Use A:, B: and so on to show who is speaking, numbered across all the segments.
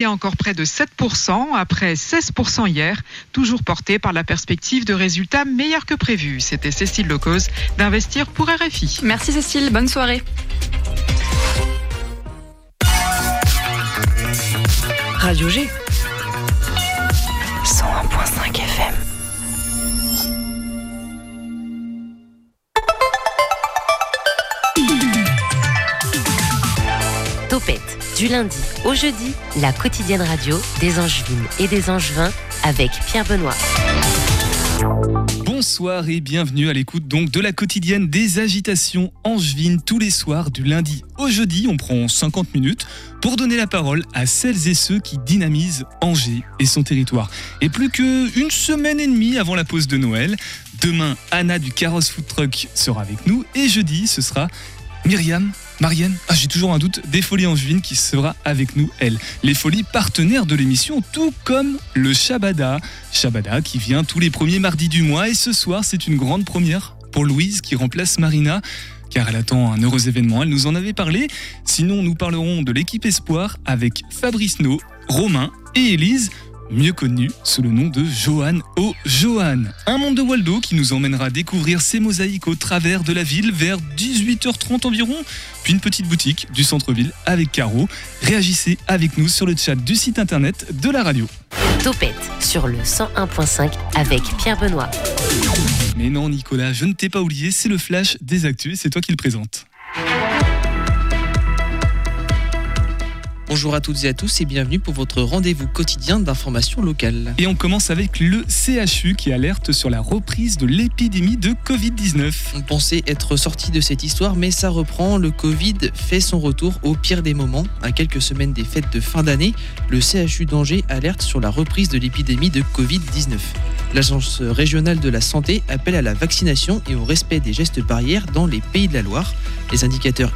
A: et encore près de 7%, après 16% hier, toujours porté par la perspective de résultats meilleurs que prévus. C'était Cécile Lecause d'Investir pour RFI.
B: Merci Cécile, bonne soirée.
C: Radio G.
D: du lundi au jeudi, la quotidienne radio des Angevines et des Angevins avec Pierre Benoît.
E: Bonsoir et bienvenue à l'écoute donc de la quotidienne des agitations angevines tous les soirs du lundi au jeudi. On prend 50 minutes pour donner la parole à celles et ceux qui dynamisent Angers et son territoire. Et plus qu'une semaine et demie avant la pause de Noël, demain Anna du Carrosse Food Truck sera avec nous et jeudi ce sera Myriam Marianne, ah, j'ai toujours un doute, des Folies Angevines qui sera avec nous, elle. Les Folies partenaires de l'émission, tout comme le Shabada. Shabada qui vient tous les premiers mardis du mois et ce soir c'est une grande première pour Louise qui remplace Marina car elle attend un heureux événement, elle nous en avait parlé. Sinon nous parlerons de l'équipe Espoir avec Fabrice No, Romain et Élise mieux connu sous le nom de Johan O. Johan. Un monde de Waldo qui nous emmènera découvrir ces mosaïques au travers de la ville vers 18h30 environ, puis une petite boutique du centre-ville avec Caro. Réagissez avec nous sur le chat du site internet de la radio.
D: Topette sur le 101.5 avec Pierre Benoît.
E: Mais non Nicolas, je ne t'ai pas oublié, c'est le flash des actus, c'est toi qui le présente.
F: Bonjour à toutes et à tous et bienvenue pour votre rendez-vous quotidien d'information locale.
E: Et on commence avec le CHU qui alerte sur la reprise de l'épidémie de Covid-19.
F: On pensait être sorti de cette histoire, mais ça reprend. Le Covid fait son retour au pire des moments. À quelques semaines des fêtes de fin d'année, le CHU d'Angers alerte sur la reprise de l'épidémie de Covid-19. L'Agence régionale de la santé appelle à la vaccination et au respect des gestes barrières dans les pays de la Loire. Les indicateurs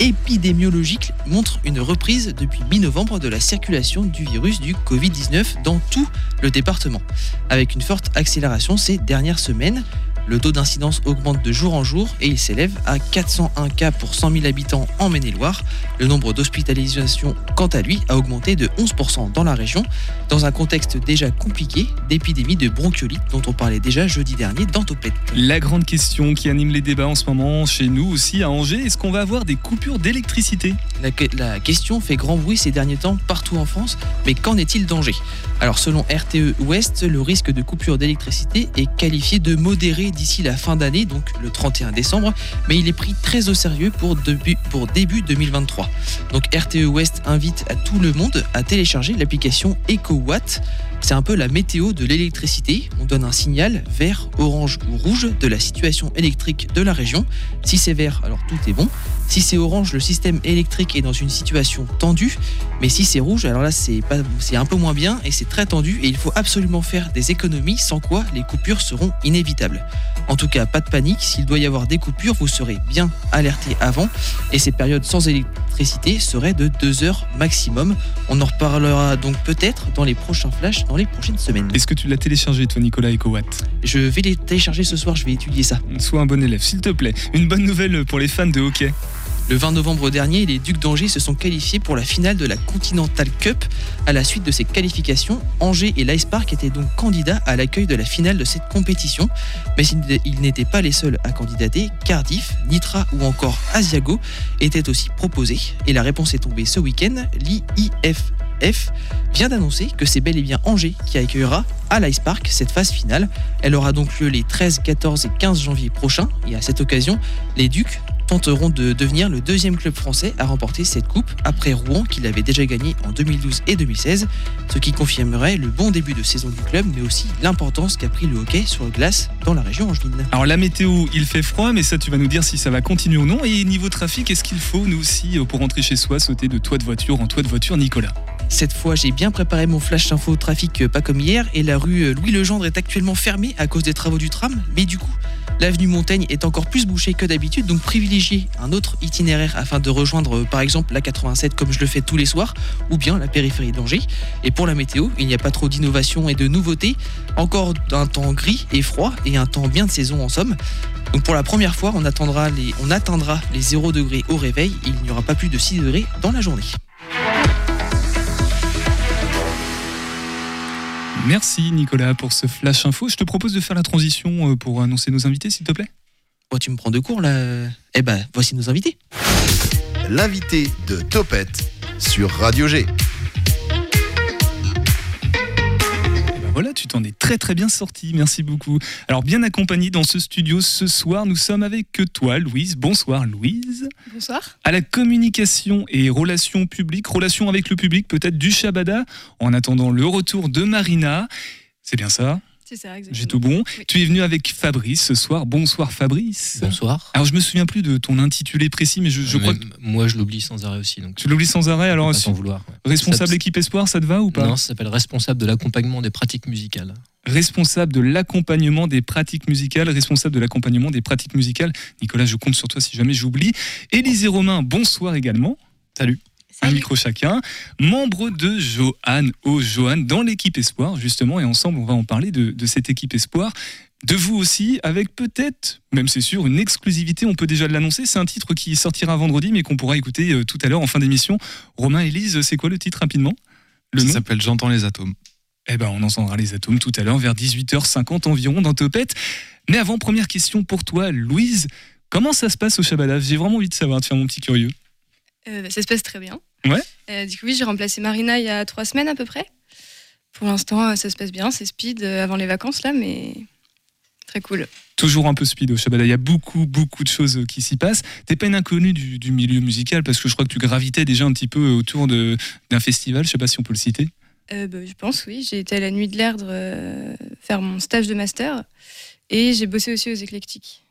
F: épidémiologiques montrent une reprise depuis mi-novembre de la circulation du virus du Covid-19 dans tout le département, avec une forte accélération ces dernières semaines. Le taux d'incidence augmente de jour en jour et il s'élève à 401 cas pour 100 000 habitants en Maine-et-Loire. Le nombre d'hospitalisations, quant à lui, a augmenté de 11% dans la région, dans un contexte déjà compliqué d'épidémie de bronchiolite dont on parlait déjà jeudi dernier dans Topette.
E: La grande question qui anime les débats en ce moment chez nous aussi à Angers, est-ce qu'on va avoir des coupures d'électricité?
F: La, la question fait grand bruit ces derniers temps partout en France, mais qu'en est-il d'Angers? Alors selon RTE Ouest, le risque de coupure d'électricité est qualifié de modéré d'ici la fin d'année, donc le 31 décembre, mais il est pris très au sérieux pour début, pour début 2023. Donc RTE Ouest invite à tout le monde à télécharger l'application EcoWatt. C'est un peu la météo de l'électricité. On donne un signal vert, orange ou rouge de la situation électrique de la région. Si c'est vert, alors tout est bon. Si c'est orange, le système électrique est dans une situation tendue. Mais si c'est rouge, alors là c'est un peu moins bien et c'est très tendu et il faut absolument faire des économies sans quoi les coupures seront inévitables. En tout cas, pas de panique. S'il doit y avoir des coupures, vous serez bien alerté avant. Et ces périodes sans électricité seraient de 2 heures maximum. On en reparlera donc peut-être dans les prochains flashs dans les prochaines semaines.
E: Est-ce que tu l'as téléchargé toi Nicolas EcoWatt
F: Je vais les télécharger ce soir, je vais étudier ça.
E: Sois un bon élève s'il te plaît. Une bonne nouvelle pour les fans de hockey.
F: Le 20 novembre dernier, les Ducs d'Angers se sont qualifiés pour la finale de la Continental Cup. À la suite de ces qualifications, Angers et l'Ice Park étaient donc candidats à l'accueil de la finale de cette compétition. Mais ils n'étaient pas les seuls à candidater. Cardiff, Nitra ou encore Asiago étaient aussi proposés. Et la réponse est tombée ce week-end. L'IFF vient d'annoncer que c'est bel et bien Angers qui accueillera à l'Ice Park cette phase finale. Elle aura donc lieu les 13, 14 et 15 janvier prochains. Et à cette occasion, les Ducs tenteront de devenir le deuxième club français à remporter cette coupe après Rouen qui l'avait déjà gagné en 2012 et 2016, ce qui confirmerait le bon début de saison du club mais aussi l'importance qu'a pris le hockey sur glace dans la région angevine.
E: Alors la météo, il fait froid mais ça tu vas nous dire si ça va continuer ou non et niveau trafic, est-ce qu'il faut nous aussi pour rentrer chez soi sauter de toit de voiture en toit de voiture Nicolas?
F: Cette fois, j'ai bien préparé mon flash info trafic euh, pas comme hier et la rue euh, Louis Legendre est actuellement fermée à cause des travaux du tram. Mais du coup, l'avenue Montaigne est encore plus bouchée que d'habitude, donc privilégiez un autre itinéraire afin de rejoindre euh, par exemple la 87 comme je le fais tous les soirs ou bien la périphérie d'Angers. Et pour la météo, il n'y a pas trop d'innovation et de nouveautés. Encore un temps gris et froid et un temps bien de saison en somme. Donc pour la première fois, on, attendra les, on atteindra les 0 degrés au réveil il n'y aura pas plus de 6 degrés dans la journée.
E: Merci Nicolas pour ce flash info. Je te propose de faire la transition euh, pour annoncer nos invités, s'il te plaît.
F: Oh, tu me prends de court là Eh ben, voici nos invités.
B: L'invité de Topette sur Radio G.
E: Et ben voilà, tu t'en es très très bien sorti. Merci beaucoup. Alors, bien accompagné dans ce studio ce soir, nous sommes avec toi, Louise. Bonsoir, Louise.
G: Bonsoir.
E: À la communication et relations publiques, relations avec le public, peut-être du Shabada, en attendant le retour de Marina. C'est bien ça?
G: C'est ça, exactement.
E: J'ai tout bon.
G: Oui.
E: Tu es venu avec Fabrice ce soir. Bonsoir, Fabrice.
H: Bonsoir.
E: Alors, je me souviens plus de ton intitulé précis, mais je, je
H: Mais
E: crois que
H: Moi, je l'oublie sans arrêt aussi. Donc,
E: tu l'oublies sans arrêt. Alors,
H: pas t'en vouloir. ouais.
E: responsable
H: Ça-
E: équipe Espoir, ça te va ou pas?
H: Non, ça s'appelle responsable de l'accompagnement des pratiques musicales.
E: responsable de l'accompagnement des pratiques musicales, responsable de l'accompagnement des pratiques musicales. Nicolas, je compte sur toi si jamais j'oublie. Élisée Romain, bonsoir également. Salut. Un micro chacun. Membre de Johan au Johan dans l'équipe Espoir, justement, et ensemble, on va en parler de, de cette équipe Espoir. De vous aussi, avec peut-être, même c'est sûr, une exclusivité, on peut déjà l'annoncer. C'est un titre qui sortira vendredi, mais qu'on pourra écouter euh, tout à l'heure en fin d'émission. Romain, Élise, c'est quoi le titre rapidement? Le
I: Ça s'appelle J'entends les atomes.
E: eh ben, on entendra les atomes tout à l'heure, vers 18h50 environ dans Topette. Mais avant, première question pour toi, Louise. Comment ça se passe au Shabada J'ai vraiment envie de savoir, de faire mon petit curieux.
G: Euh, bah, ça se passe très bien.
E: Ouais.
G: Euh, du coup, oui, j'ai remplacé Marina il y a trois semaines à peu près. Pour l'instant, euh, ça se passe bien. C'est speed euh, avant les vacances là, mais très cool.
E: Toujours un peu speed au Shabada. Il y a beaucoup, beaucoup de choses qui s'y passent. T'es pas une inconnue du, du milieu musical parce que je crois que tu gravitais déjà un petit peu autour de- d'un festival. Je sais pas si on peut le citer.
G: Euh, bah, je pense, oui. J'ai été à la Nuit de l'Erdre euh, faire mon stage de master et j'ai bossé aussi aux éclectiques.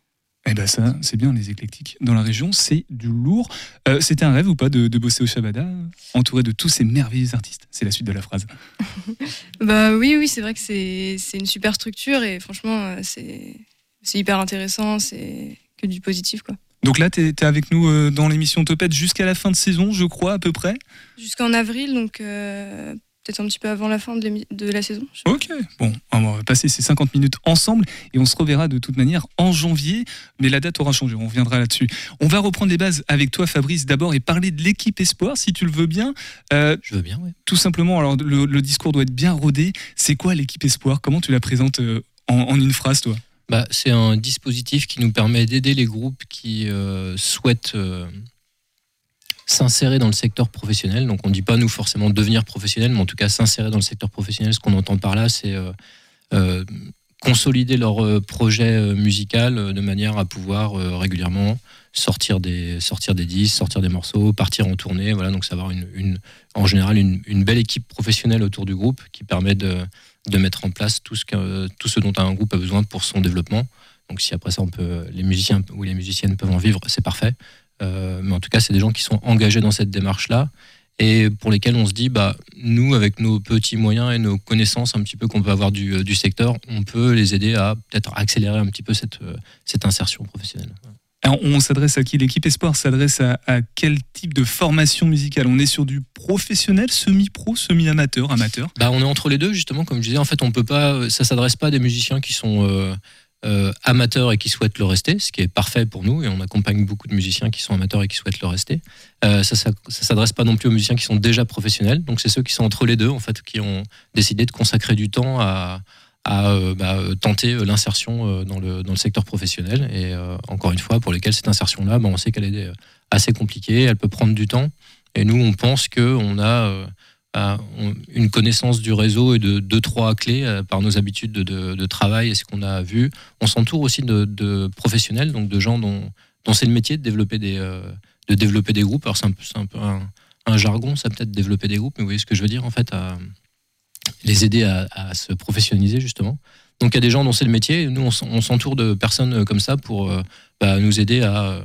E: Eh ben ça, c'est bien les éclectiques. Dans la région, c'est du lourd. Euh, C'était un rêve ou pas de, de bosser au Shabada, entouré de tous ces merveilleux artistes? C'est la suite de la phrase.
G: Bah oui, oui, c'est vrai que c'est une super structure et franchement, euh, c'est hyper intéressant. C'est que du positif, quoi.
E: Donc là, tu es, avec nous euh, dans l'émission Topette jusqu'à la fin de saison, je crois, à peu près?
G: Jusqu'en avril, donc euh, peut-être un petit peu avant la fin de, la saison.
E: Ok, bon, on va passer ces 50 minutes ensemble et on se reverra de toute manière en janvier, mais la date aura changé, on reviendra là-dessus. On va reprendre les bases avec toi, Fabrice, d'abord et parler de l'équipe Espoir, si tu le veux bien. Euh,
H: Je veux bien, oui.
E: tout simplement, alors le, le discours doit être bien rodé. C'est quoi l'équipe Espoir? Comment tu la présentes euh, en, en une phrase, toi?
H: Bah, c'est un dispositif qui nous permet d'aider les groupes qui euh, souhaitent euh, s'insérer dans le secteur professionnel. Donc on ne dit pas nous forcément devenir professionnel, mais en tout cas s'insérer dans le secteur professionnel. Ce qu'on entend par là, c'est euh, euh, consolider leur euh, projet musical de manière à pouvoir régulièrement sortir des, sortir des disques, sortir des morceaux, partir en tournée. Voilà, donc savoir une, en général une, une belle équipe professionnelle autour du groupe qui permet de, de mettre en place tout ce, que, tout ce dont un groupe a besoin pour son développement. Donc si après ça, on peut, les musiciens ou les musiciennes peuvent en vivre, c'est parfait. Euh, mais en tout cas, c'est des gens qui sont engagés dans cette démarche-là et pour lesquels on se dit, bah, nous, avec nos petits moyens et nos connaissances un petit peu qu'on peut avoir du, euh, du secteur, on peut les aider à peut-être accélérer un petit peu cette, euh, cette insertion professionnelle.
E: Alors, on s'adresse à qui? L'équipe Espoir s'adresse à, à quel type de formation musicale? On est sur du professionnel, semi-pro, semi-amateur, amateur?
H: Bah, on est entre les deux, justement, comme je disais. En fait, on peut pas, ça s'adresse pas à des musiciens qui sont euh, euh, amateurs et qui souhaitent le rester, ce qui est parfait pour nous. Et on accompagne beaucoup de musiciens qui sont amateurs et qui souhaitent le rester. Euh, ça, ça s'adresse pas non plus aux musiciens qui sont déjà professionnels. Donc, c'est ceux qui sont entre les deux, en fait, qui ont décidé de consacrer du temps à, euh, bah, tenter euh, l'insertion euh, dans le, dans le secteur professionnel. Et encore une fois, pour lesquels cette insertion-là, bah, on sait qu'elle est assez compliquée, elle peut prendre du temps. Et nous, on pense qu'on a une connaissance du réseau et de deux, trois clés euh, par nos habitudes de, travail et ce qu'on a vu. On s'entoure aussi de, professionnels, donc de gens dont, c'est le métier de développer des, euh, de développer des groupes. Alors, c'est un, peu- un jargon, ça peut-être développer des groupes, mais vous voyez ce que je veux dire, en fait, à les aider à, se professionnaliser, justement. Donc, il y a des gens dont c'est le métier. Nous, on s'en- on s'entoure de personnes comme ça pour euh, bah, nous aider à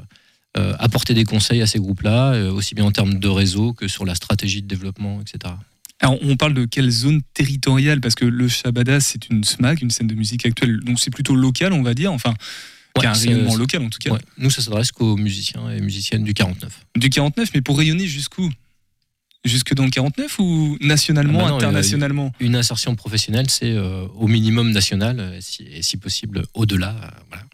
H: euh, apporter des conseils à ces groupes-là, euh, aussi bien en termes de réseau que sur la stratégie de développement, etc.
E: Alors, on parle de quelle zone territoriale Parce que le Shabada, c'est une SMAC, une scène de musique actuelle, donc c'est plutôt local, on va dire, enfin, un
H: c'est-
E: rayonnement local en tout cas.
H: ouais. Nous, ça s'adresse qu'aux musiciens et musiciennes du 49.
E: Du 49, mais pour rayonner jusqu'où? Jusque dans le 49 ou nationalement,
H: Ah bah non,
E: internationalement?
H: Une insertion professionnelle, c'est euh, au minimum national, si- et si possible au-delà. voilà.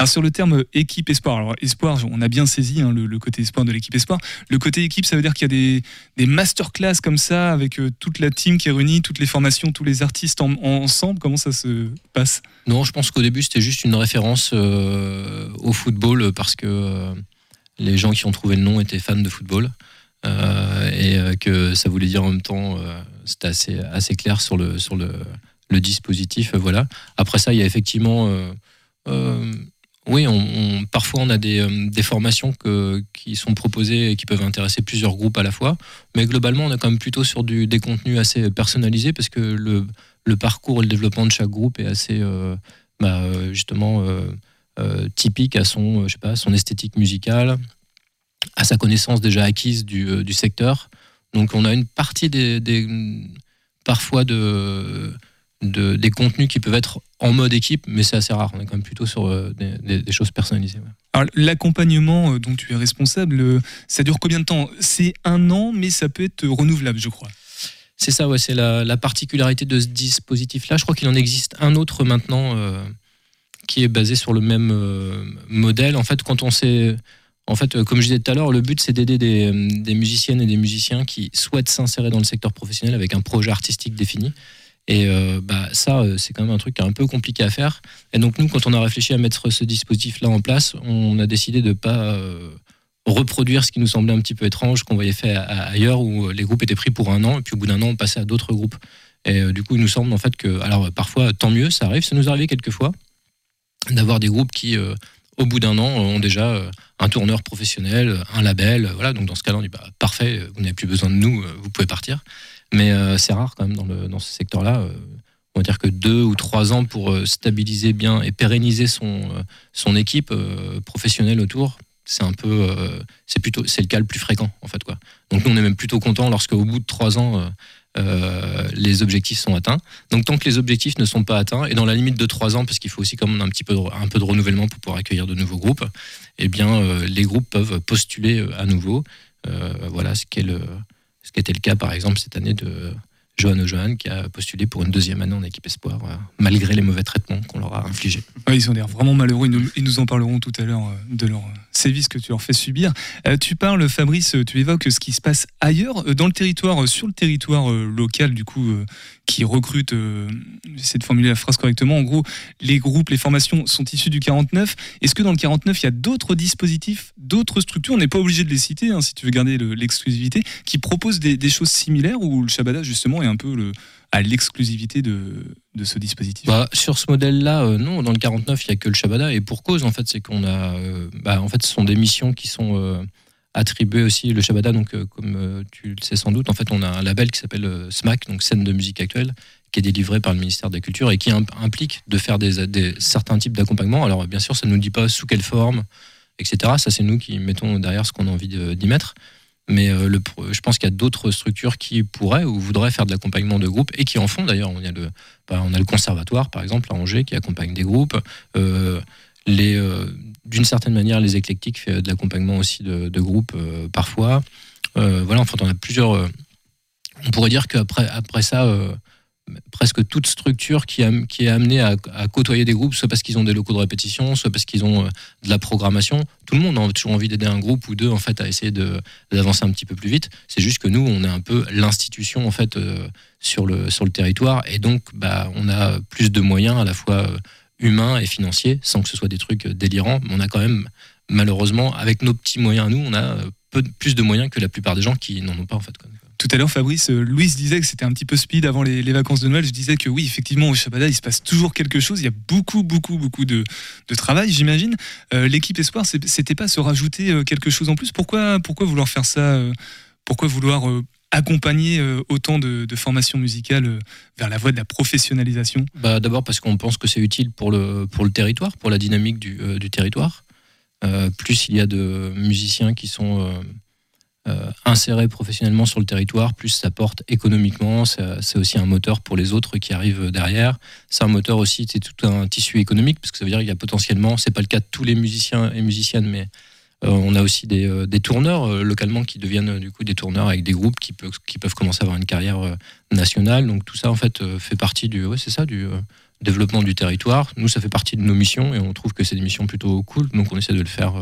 E: Alors sur le terme équipe espoir, alors espoir, on a bien saisi hein, le, côté espoir de l'équipe espoir. Le côté équipe, ça veut dire qu'il y a des, des masterclass comme ça avec euh, toute la team qui est réunie, toutes les formations, tous les artistes en- ensemble. Comment ça se passe?
H: Non, je pense qu'au début, c'était juste une référence euh, au football parce que euh, les gens qui ont trouvé le nom étaient fans de football. et que ça voulait dire en même temps, c'était assez, assez clair sur le, sur le, le dispositif. voilà. Après ça, il y a effectivement. Oui, on, parfois on a des, euh, formations qui sont proposées et qui peuvent intéresser plusieurs groupes à la fois. Mais globalement, on est quand même plutôt sur des contenus assez personnalisés parce que le, parcours et le développement de chaque groupe est assez euh, bah, euh, justement typique à son, je sais esthétique musicale, à sa connaissance déjà acquise du, secteur. Donc on a une partie des, parfois de, de- des contenus qui peuvent être en mode équipe, mais c'est assez rare. On est quand même plutôt sur euh, des, des- des choses personnalisées. ouais.
E: Alors, l'accompagnement euh, dont tu es responsable, euh, ça dure combien de temps? C'est un an, mais ça peut être renouvelable, je crois.
H: C'est ça, ouais, c'est la, la particularité de ce dispositif-là. Je crois qu'il en existe un autre maintenant euh, qui est basé sur le même euh, modèle. En fait, quand on s'est. En fait, comme je disais tout à l'heure, le but c'est d'aider des, des musiciennes et des musiciens qui souhaitent s'insérer dans le secteur professionnel avec un projet artistique défini. Et euh, bah, ça, euh, c'est quand même un truc un peu compliqué à faire. Et donc, nous, quand on a réfléchi à mettre ce dispositif-là en place, on a décidé de ne pas euh, reproduire ce qui nous semblait un petit peu étrange qu'on voyait fait ailleurs où les groupes étaient pris pour un an et puis au bout d'un an on passait à d'autres groupes. Et du coup il nous semble en fait que, alors parfois tant mieux, ça arrive, ça nous arrive quelquefois d'avoir des groupes qui au bout d'un an ont déjà un tourneur professionnel, un label, voilà. Donc dans ce cas-là on dit bah, parfait, vous n'avez plus besoin de nous, vous pouvez partir. Mais euh, c'est rare quand même dans, ce secteur-là. euh, on va dire que deux ou trois ans pour euh, stabiliser bien et pérenniser son, équipe professionnelle autour, c'est un peu, c'est plutôt, c'est le cas le plus fréquent en fait. Donc nous on est même plutôt content lorsque au bout de trois ans les objectifs sont atteints. Donc tant que les objectifs ne sont pas atteints et dans la limite de trois ans, parce qu'il faut aussi quand un petit peu de, un peu de renouvellement pour pouvoir accueillir de nouveaux groupes, eh bien les groupes peuvent postuler à nouveau. Voilà ce qui est le, ce qui était le cas par exemple cette année de Johan O'Johan qui a postulé pour une deuxième année en équipe espoir euh, malgré les mauvais traitements qu'on leur a infligés.
E: Ils ont l'air vraiment malheureux. Ils nous, ils nous en parleront tout à l'heure euh, de leurs euh, sévices que tu leur fais subir. Euh, tu parles, Fabrice, tu évoques ce qui se passe ailleurs, euh, dans le territoire, euh, sur le territoire local, du coup, qui recrute. J'essaie de formuler la phrase correctement. En gros, les groupes, les formations sont issus du 49. Est-ce que dans le 49, il y a d'autres dispositifs, d'autres structures? On n'est pas obligé de les citer, hein, si tu veux garder le- l'exclusivité, qui proposent des, des choses similaires où le Shabada, justement, est un peu le, à l'exclusivité de, ce dispositif?
H: Bah, sur ce modèle-là, euh, non. Dans le 49, il n'y a que le Shabada. Et pour cause, en fait, c'est qu'on a. euh, bah, en fait, ce sont des missions qui sont euh, attribuées aussi. Le Shabada, donc, comme tu le sais sans doute, en fait, on a un label qui s'appelle SMAC, donc Scène de musique actuelle, qui est délivré par le ministère de la Culture et qui im- implique de faire des, des- certains types d'accompagnement. Alors, bien sûr, ça ne nous dit pas sous quelle forme, etc. Ça, c'est nous qui mettons derrière ce qu'on a envie d'y mettre. Mais euh, je pense qu'il y a d'autres structures qui pourraient ou voudraient faire de l'accompagnement de groupe et qui en font d'ailleurs. On, a le- bah, on a le conservatoire, par exemple, à Angers, qui accompagne des groupes. Euh, euh, d'une certaine manière, les éclectiques fait de l'accompagnement aussi de, groupes parfois. Voilà, enfin, on a plusieurs. on pourrait dire qu'après après ça, presque toute structure qui, est amenée à, côtoyer des groupes, soit parce qu'ils ont des locaux de répétition, soit parce qu'ils ont euh, de la programmation. Tout le monde a toujours envie d'aider un groupe ou deux en fait à essayer d'avancer un petit peu plus vite. C'est juste que nous, on est un peu l'institution en fait euh, sur le sur territoire et donc bah on a plus de moyens à la fois euh, humains et financiers, sans que ce soit des trucs délirants. Mais on a quand même malheureusement avec nos petits moyens nous, on a plus de moyens que la plupart des gens qui n'en ont pas en fait.
E: Tout à l'heure, Fabrice, euh, Louise disait que c'était un petit peu speed avant les, vacances de Noël. Je disais que oui, effectivement, au Shabada, il se passe toujours quelque chose. Il y a beaucoup, beaucoup, beaucoup de, travail, j'imagine. Euh, L'équipe Espoir, c'était pas se rajouter euh, quelque chose en plus. Pourquoi, pourquoi vouloir faire ça Pourquoi vouloir accompagner autant de, formations musicales vers la voie de la professionnalisation?
H: Bah, D'abord parce qu'on pense que c'est utile pour le, pour le territoire, pour la dynamique du, du territoire. Plus il y a de musiciens qui sont euh, insérés professionnellement sur le territoire, plus ça porte économiquement. C'est aussi un moteur pour les autres qui arrivent derrière. C'est un moteur aussi, c'est tout un tissu économique, parce que ça veut dire qu'il y a potentiellement, c'est pas le cas de tous les musiciens et musiciennes, mais euh, on a aussi des, euh, tourneurs euh, localement qui deviennent du coup des tourneurs avec des groupes qui, peuvent commencer à avoir une carrière nationale. Donc tout ça en fait fait partie du, ouais, c'est ça, du, développement du territoire. Nous, ça fait partie de nos missions et on trouve que c'est des missions plutôt cool, donc on essaie de le faire,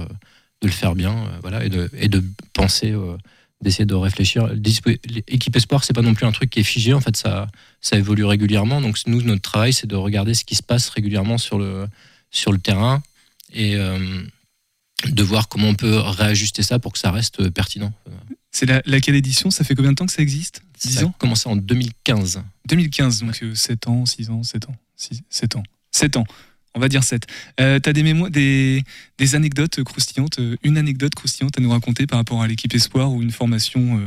H: de le faire bien, euh, voilà, et de, et de penser, euh, d'essayer de réfléchir. L'équipe Espoir, c'est pas non plus un truc qui est figé, en fait, ça, ça évolue régulièrement. Donc nous, notre travail, c'est de regarder ce qui se passe régulièrement sur le, sur le terrain et de voir comment on peut réajuster ça pour que ça reste pertinent.
E: C'est la, laquelle édition? Ça fait combien de temps que ça existe? 10
H: ça
E: ans?
H: a commencé en 2015.
E: 2015, donc 7 ans, 6 ans, 7 ans. 6, 7 ans. 7 ans. On va dire 7. Euh, tu as des, mémoires, des, anecdotes croustillantes, euh, une anecdote croustillante à nous raconter par rapport à l'équipe Espoir ou une formation, euh,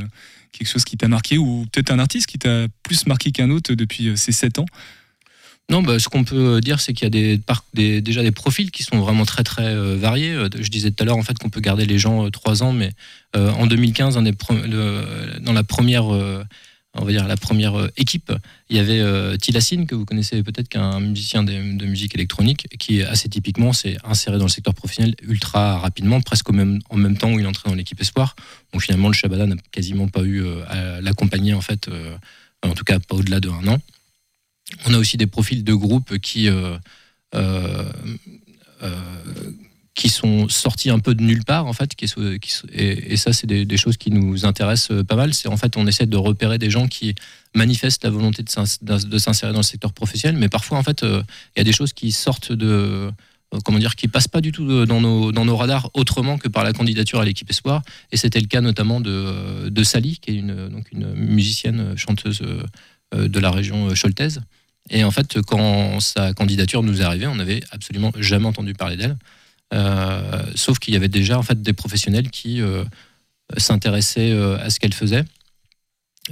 E: quelque chose qui t'a marqué ou peut-être un artiste qui t'a plus marqué qu'un autre depuis euh, ces 7 ans?
H: Non, bah, ce qu'on peut dire, c'est qu'il y a déjà des profils qui sont vraiment très très variés. Je disais tout à l'heure en fait qu'on peut garder les gens trois ans, mais en 2015, un des pre- le- dans la première, on va dire la première euh, équipe, il y avait euh, Tilassine que vous connaissez peut-être, qu'un musicien de, musique électronique, qui assez typiquement s'est inséré dans le secteur professionnel ultra rapidement, presque en même temps où il entrait dans l'équipe Espoir. Donc finalement, le Shabada n'a quasiment pas eu euh, à l'accompagner en fait, en tout cas pas au-delà de un an. On a aussi des profils de groupes qui, qui sont sortis un peu de nulle part, en fait. Et, ça, c'est des, choses qui nous intéressent euh, pas mal. C'est en fait, on essaie de repérer des gens qui manifestent la volonté de s'ins- de s'insérer dans le secteur professionnel, mais parfois, en fait, euh, il y a des choses qui sortent de. euh, Comment dire, qui passent pas du tout dans nos, dans nos radars autrement que par la candidature à l'équipe Espoir. Et c'était le cas notamment de, de Sally, qui est une, donc une musicienne, chanteuse de la région choltaise. Et en fait, quand sa candidature nous est arrivée, on n'avait absolument jamais entendu parler d'elle. Euh, sauf qu'il y avait déjà en fait des professionnels qui euh, s'intéressaient euh, à ce qu'elle faisait,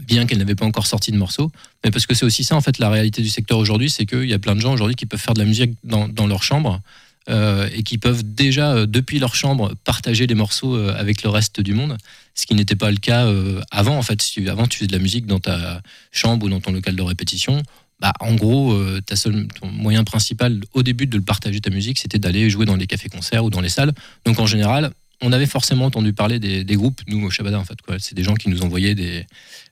H: bien qu'elle n'avait pas encore sorti de morceaux. Mais parce que c'est aussi ça en fait la réalité du secteur aujourd'hui, c'est qu'il y a plein de gens aujourd'hui qui peuvent faire de la musique dans, leur chambre. et qui peuvent déjà, depuis leur chambre, partager les morceaux avec le reste du monde, ce qui n'était pas le cas avant. En fait, si avant, tu faisais de la musique dans ta chambre ou dans ton local de répétition bah, en gros, euh, ta seule, ton moyen principal au début de le partager ta musique, c'était d'aller jouer dans les cafés-concerts ou dans les salles. Donc en général, on avait forcément entendu parler des, des groupes, nous au Shabada en fait. C'est des gens qui nous envoyaient des,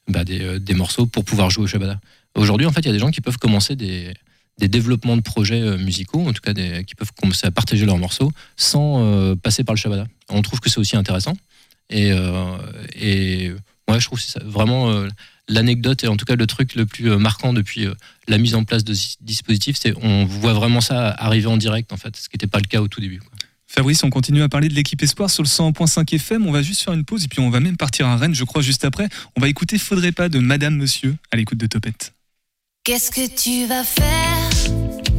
H: bah, des, euh, des morceaux pour pouvoir jouer au Shabada. Aujourd'hui, en fait, il y a des gens qui peuvent commencer des, des développements de projets euh, musicaux, en tout cas des, qui peuvent commencer à partager leurs morceaux sans passer par le Shabada. On trouve que c'est aussi intéressant. Et, et ouais, je trouve que c'est ça, vraiment euh, l'anecdote et en tout cas le truc le plus euh, marquant depuis euh, la mise en place de ce dispositif, c'est on voit vraiment ça arriver en direct en fait, ce qui n'était pas le cas au tout début. quoi.
E: Fabrice, on continue à parler de l'équipe Espoir sur le 100.5 FM. On va juste faire une pause et puis on va même partir à Rennes, je crois, juste après. On va écouter Faudrait pas de Madame Monsieur à l'écoute de Topette.
I: Qu'est-ce que tu vas faire?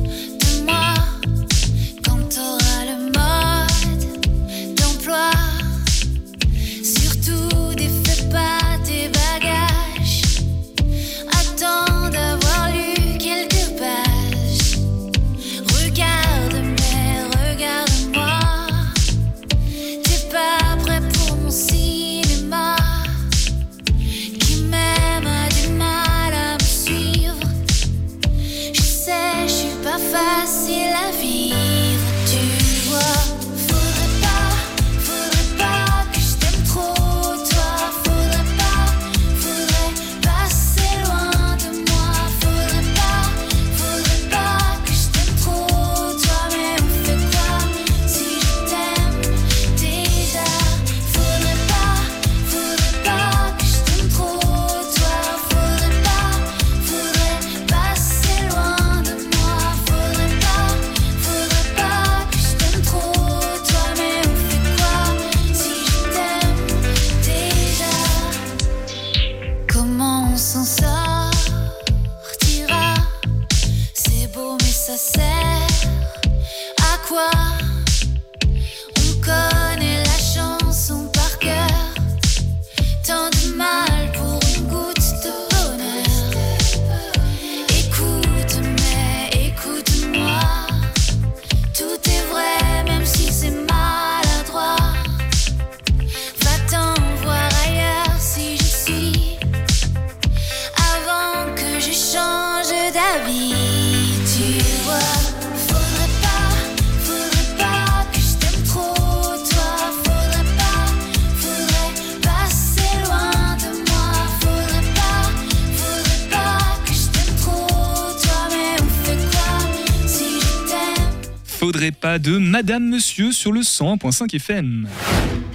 E: Madame Monsieur sur le 100.5 FM.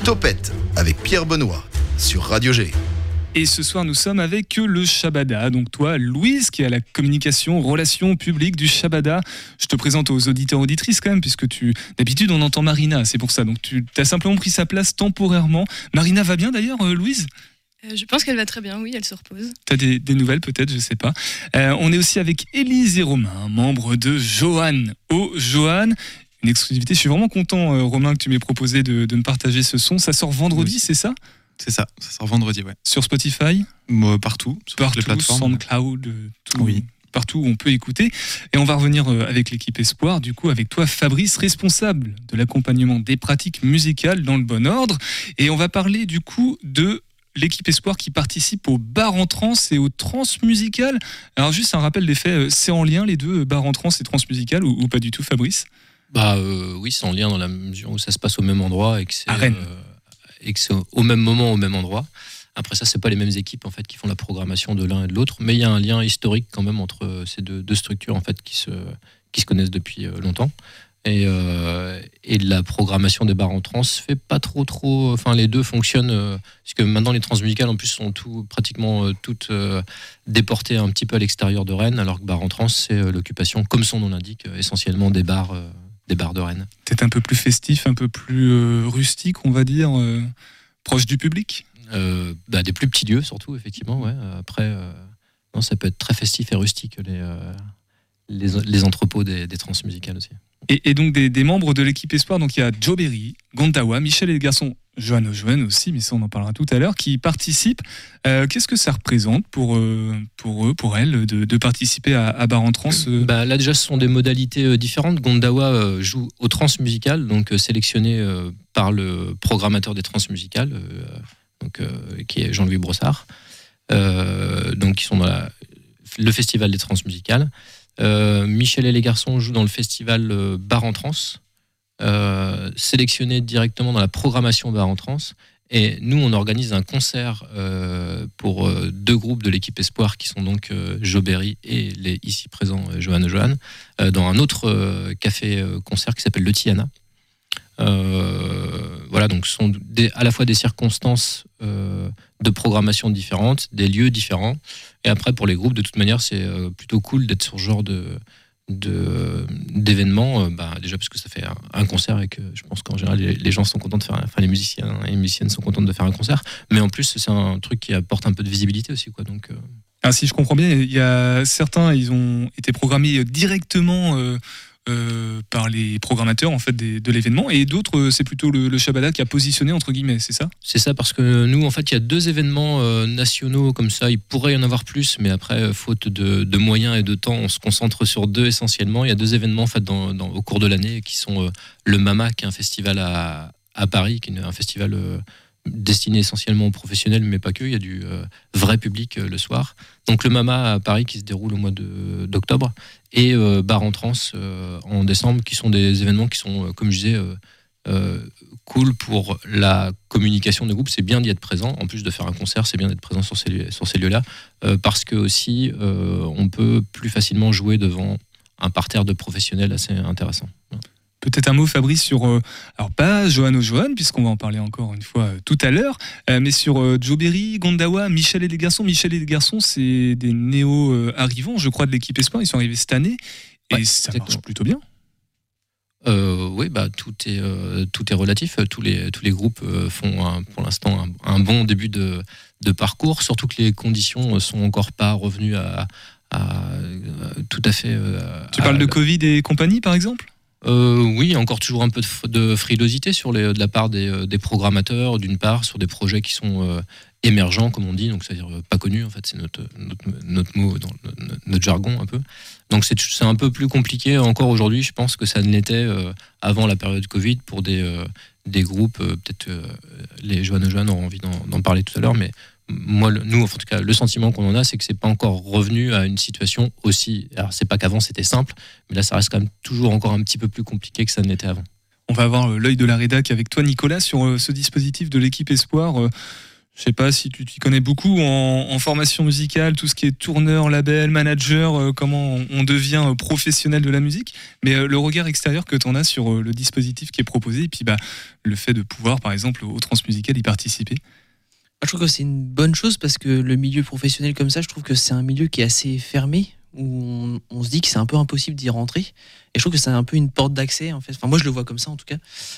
B: Topette avec Pierre Benoît sur Radio G.
E: Et ce soir, nous sommes avec le Shabada. Donc toi, Louise, qui est à la communication, relations publiques du Shabada. Je te présente aux auditeurs auditrices quand même, puisque tu d'habitude on entend Marina, c'est pour ça. Donc tu as simplement pris sa place temporairement. Marina va bien d'ailleurs, euh, Louise?
G: Euh, je pense qu'elle va très bien, oui, elle se repose.
E: T'as des, des nouvelles peut-être, je sais pas. Euh, on est aussi avec Élise et Romain, membres de Johan. Oh, Johan, une exclusivité. Je suis vraiment content, euh, Romain, que tu m'aies proposé de, de me partager ce son. Ça sort vendredi, c'est ça?
J: C'est ça, ça sort vendredi, ouais.
E: Sur Spotify?
J: Moi, partout, sur
E: Partout,
J: les plateformes.
E: SoundCloud, euh, tout,
J: Oui.
E: partout où on peut écouter. Et on va revenir euh, avec l'équipe Espoir, du coup avec toi Fabrice, responsable de l'accompagnement des pratiques musicales dans le bon ordre. Et on va parler du coup de l'équipe Espoir qui participe au bar en trans et au trans musical. Alors juste un rappel des faits, euh, c'est en lien les deux, euh, bar en trans et trans musical, ou, ou pas du tout Fabrice?
H: Bah euh, oui, c'est en lien dans la mesure où ça se passe au même endroit et que c'est
E: À Rennes.
H: euh, et que c'est au- même moment, au même endroit. Après ça, c'est pas les mêmes équipes en fait qui font la programmation de l'un et de l'autre, mais il y a un lien historique quand même entre euh, ces deux, deux structures en fait qui se qui se connaissent depuis longtemps. Et, euh, et la programmation des bars en trans fait pas trop trop. Enfin, les deux fonctionnent euh, parce que maintenant les transmusicales en plus sont tout pratiquement euh, toutes déportées un petit peu à l'extérieur de Rennes, alors que bar en trans c'est l'occupation, comme son nom l'indique, essentiellement des bars des bars de Rennes.
E: Peut-être un peu plus festif, un peu plus euh, rustique, on va dire, euh, proche du public?
H: Euh, bah, des plus petits lieux surtout effectivement ouais. Après non, ça peut être très festif et rustique les les, les entrepôts des, des trans musicales aussi
E: Et, et donc des, des membres de l'équipe Espoir, donc il y a Joe Berry, Gondawa, Michel et les garçons, Johan Johan aussi, mais ça on en parlera tout à l'heure, qui participent. Euh, Qu'est-ce que ça représente pour, euh, pour eux, pour elles, de, participer à, à Bar en Trans euh,
H: Bah, là déjà ce sont des modalités différentes. Gondawa joue au trans musical, donc sélectionné par le programmateur des trans musicales, donc, qui est Jean-Louis Brossard. Donc ils sont dans le festival des trans musicales. Michel et les garçons jouent dans le festival Bar en Trans, euh, sélectionné directement dans la programmation Bar en Trans. Et nous, on organise un concert euh, pour euh, deux groupes de l'équipe Espoir qui sont donc euh, Joe Berry et les ici présents Johan Johan, dans un autre café-concert qui s'appelle Le Tiana. Voilà, donc ce sont des- à la fois des circonstances de programmation différentes, des lieux différents. Et après, pour les groupes, de toute manière, c'est plutôt cool d'être sur ce genre de- d'événements, euh, bah, déjà parce que ça fait un, concert et que je pense qu'en général les, gens sont contents de faire, enfin les musiciens et les musiciennes sont contentes de faire un concert, mais en plus c'est un truc qui apporte un peu de visibilité aussi, quoi. Donc euh,
E: ah, si je comprends bien, il y a certains, ils ont été programmés directement euh, euh, par les programmateurs en fait de l'événement, et d'autres, euh, c'est plutôt le, le qui a positionné entre guillemets, c'est ça?
H: C'est ça parce que nous, en fait, il y a deux événements euh, nationaux comme ça. Il pourrait y en avoir plus, mais après, faute de, moyens et de temps, on se concentre sur deux essentiellement. Il y a deux événements en fait au cours de l'année qui sont le MAMA, qui est un festival à, Paris, qui est un festival destiné essentiellement aux professionnels, mais pas que. Il y a du euh, vrai public euh, le soir. Donc le MAMA à Paris qui se déroule au mois d'octobre et euh, Bar en Trans en décembre, qui sont des événements qui sont, comme je disais, cool pour la communication des groupes. C'est bien d'y être présent. En plus de faire un concert, c'est bien d'être présent sur ces, lieux- euh, parce que aussi, on peut plus facilement jouer devant un parterre de professionnels assez intéressant.
E: Peut-être un mot, Fabrice, sur, euh, alors pas Johan Johan, puisqu'on va en parler encore une fois euh, tout à l'heure, euh, mais sur Joe Berry, Gondawa, Michel et les garçons. Michel et les garçons, c'est des néo-arrivants, je crois, de l'équipe Espoir. Ils sont arrivés cette année et
H: Ouais,
E: ça marche plutôt bien.
H: Oui, bah, tout, est, tout est relatif. Tous les, tous les groupes font un- pour l'instant un, un bon début de, de parcours, surtout que les conditions sont encore pas revenues à, à, tout à fait.
E: Tu
H: à-
E: parles de Covid et compagnie, par exemple?
H: Euh, oui, encore toujours un peu de, fr- de frilosité sur de la part des, euh, des programmateurs, d'une part, sur des projets qui sont euh, émergents, comme on dit, donc c'est-à-dire pas connus, en fait, c'est notre, notre, mot dans notre jargon un peu. Donc c'est un peu plus compliqué encore aujourd'hui, je pense que ça ne l'était avant la période Covid pour des, des groupes, peut-être les Joanne Joanne auront envie d'en parler tout à l'heure, mais moi, nous, en tout cas, le sentiment qu'on en a, c'est que c'est pas encore revenu à une situation aussi. Alors, c'est pas qu'avant c'était simple, mais là, ça reste quand même toujours encore un petit peu plus compliqué que ça n'était avant.
E: On va avoir euh, l'œil de la rédac avec toi, Nicolas, sur euh, ce dispositif de l'équipe Espoir. Euh, Je sais pas si tu t'y connais beaucoup en, formation musicale, tout ce qui est tourneur, label, manager, comment on, devient professionnel de la musique, mais le regard extérieur que tu en as sur le dispositif qui est proposé, et puis bah, le fait de pouvoir, par exemple, au transmusical y participer.
F: Je trouve que c'est une bonne chose parce que le milieu professionnel comme ça, je trouve que c'est un milieu qui est assez fermé où on, on se dit que c'est un peu impossible d'y rentrer. Et je trouve que c'est un peu une porte d'accès en fait. Enfin, moi, je le vois comme ça en tout cas.